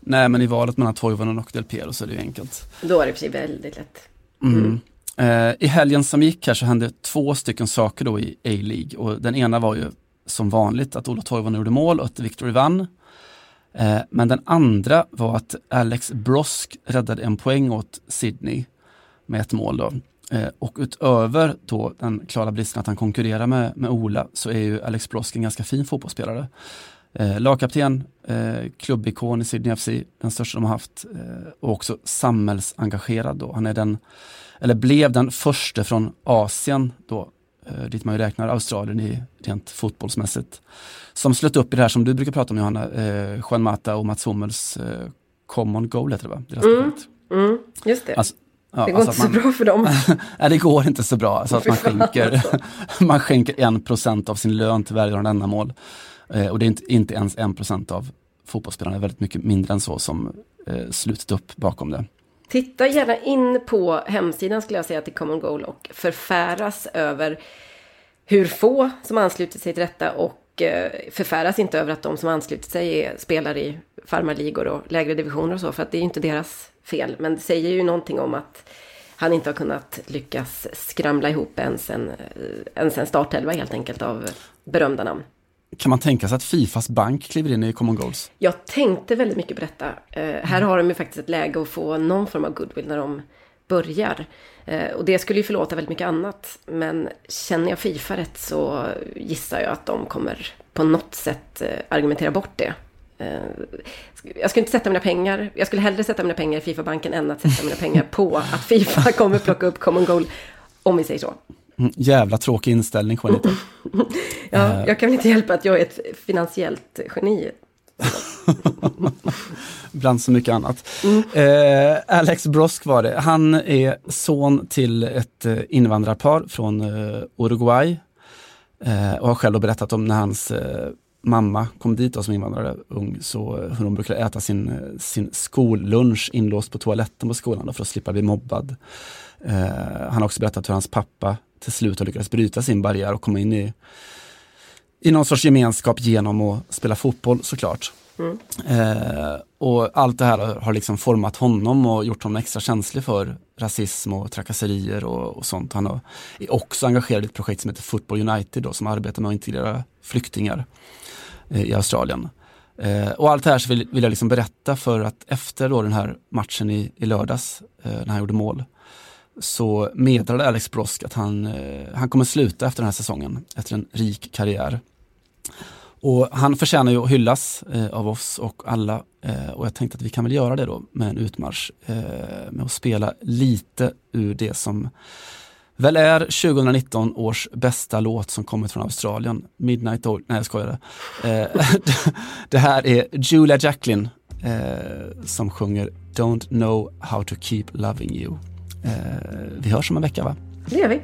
Nej, men i valet mellan Toivonen och Del Piero så är det ju enkelt. Då är det sig väldigt lätt. Mm. Eh, I helgen som gick här så hände två stycken saker då i A-League och den ena var ju som vanligt att Ola Toivonen gjorde mål och att Victory vann. Eh, men den andra var att Alex Brosk räddade en poäng åt Sydney med ett mål då. Eh, och utöver då den klara bristen att han konkurrerar med, med Ola så är ju Alex Brosk en ganska fin fotbollsspelare. Eh, lagkapten, eh, klubbikon i Sydney FC, den största de har haft eh, och också samhällsengagerad då. Han är den, eller blev den första från Asien då, eh, dit man ju räknar Australien i rent fotbollsmässigt, som slöt upp i det här som du brukar prata om Johanna, eh, Juan Mata och Mats Hummels eh, common goal heter det va? Deras Mm. Mm, just det. Alltså, ja, det går alltså inte att så bra för dem. Nej, det går inte så bra. Så att man Fy fan, skänker, alltså. man skänker en procent av sin lön till välgörande ändamål. Eh, och det är inte, inte ens en procent av fotbollsspelarna, det är väldigt mycket mindre än så som eh, slutit upp bakom det. Titta gärna in på hemsidan skulle jag säga till Common Goal och förfäras över hur få som anslutit sig till detta och eh, förfäras inte över att de som anslutit sig är, spelar i farmarligor och lägre divisioner och så, för att det är ju inte deras fel. Men det säger ju någonting om att han inte har kunnat lyckas skramla ihop ens en, eh, ens en startelva helt enkelt av berömda namn. Kan man tänka sig att Fifas bank kliver in i Common Goals? Jag tänkte väldigt mycket på detta. Eh, här har de ju faktiskt ett läge att få någon form av goodwill när de börjar. Eh, och det skulle ju förlåta väldigt mycket annat. Men känner jag Fifa rätt så gissar jag att de kommer på något sätt eh, argumentera bort det. Eh, jag skulle inte sätta mina pengar, jag skulle hellre sätta mina pengar i Fifa-banken än att sätta mina pengar på att Fifa kommer plocka upp Common Goal, om vi säger så. Mm, jävla tråkig inställning Juanita. Ja, jag kan väl inte hjälpa att jag är ett finansiellt geni. Bland så mycket annat. Eh, Alex Brosk var det. Han är son till ett eh, invandrarpar från eh, Uruguay. Eh, och har själv berättat om när hans eh, mamma kom dit då som invandrare ung, så hur hon brukade äta sin, eh, sin skollunch inlåst på toaletten på skolan då, för att slippa bli mobbad. Eh, han har också berättat hur hans pappa till slut har lyckats bryta sin barriär och komma in i, i någon sorts gemenskap genom att spela fotboll såklart. Eh, och allt det här har, har liksom format honom och gjort honom extra känslig för rasism och trakasserier och, och sånt. Han har, är också engagerad i ett projekt som heter Football United då, som arbetar med att integrera flyktingar eh, i Australien. Eh, och allt det här så vill, vill jag liksom berätta för att efter då den här matchen i, i lördags, eh, när han gjorde mål, så meddelade Alex Brosk att han, eh, han kommer sluta efter den här säsongen, efter en rik karriär. Och han förtjänar ju att hyllas eh, av oss och alla eh, och jag tänkte att vi kan väl göra det då med en utmarsch eh, med att spela lite ur det som väl är 2019 års bästa låt som kommit från Australien, Midnight Oil, nej jag skojar. Eh, det här är Julia Jacklin eh, som sjunger Don't know how to keep loving you. Eh, vi hörs om en vecka va? Det gör vi.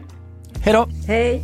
Hej då! Hej!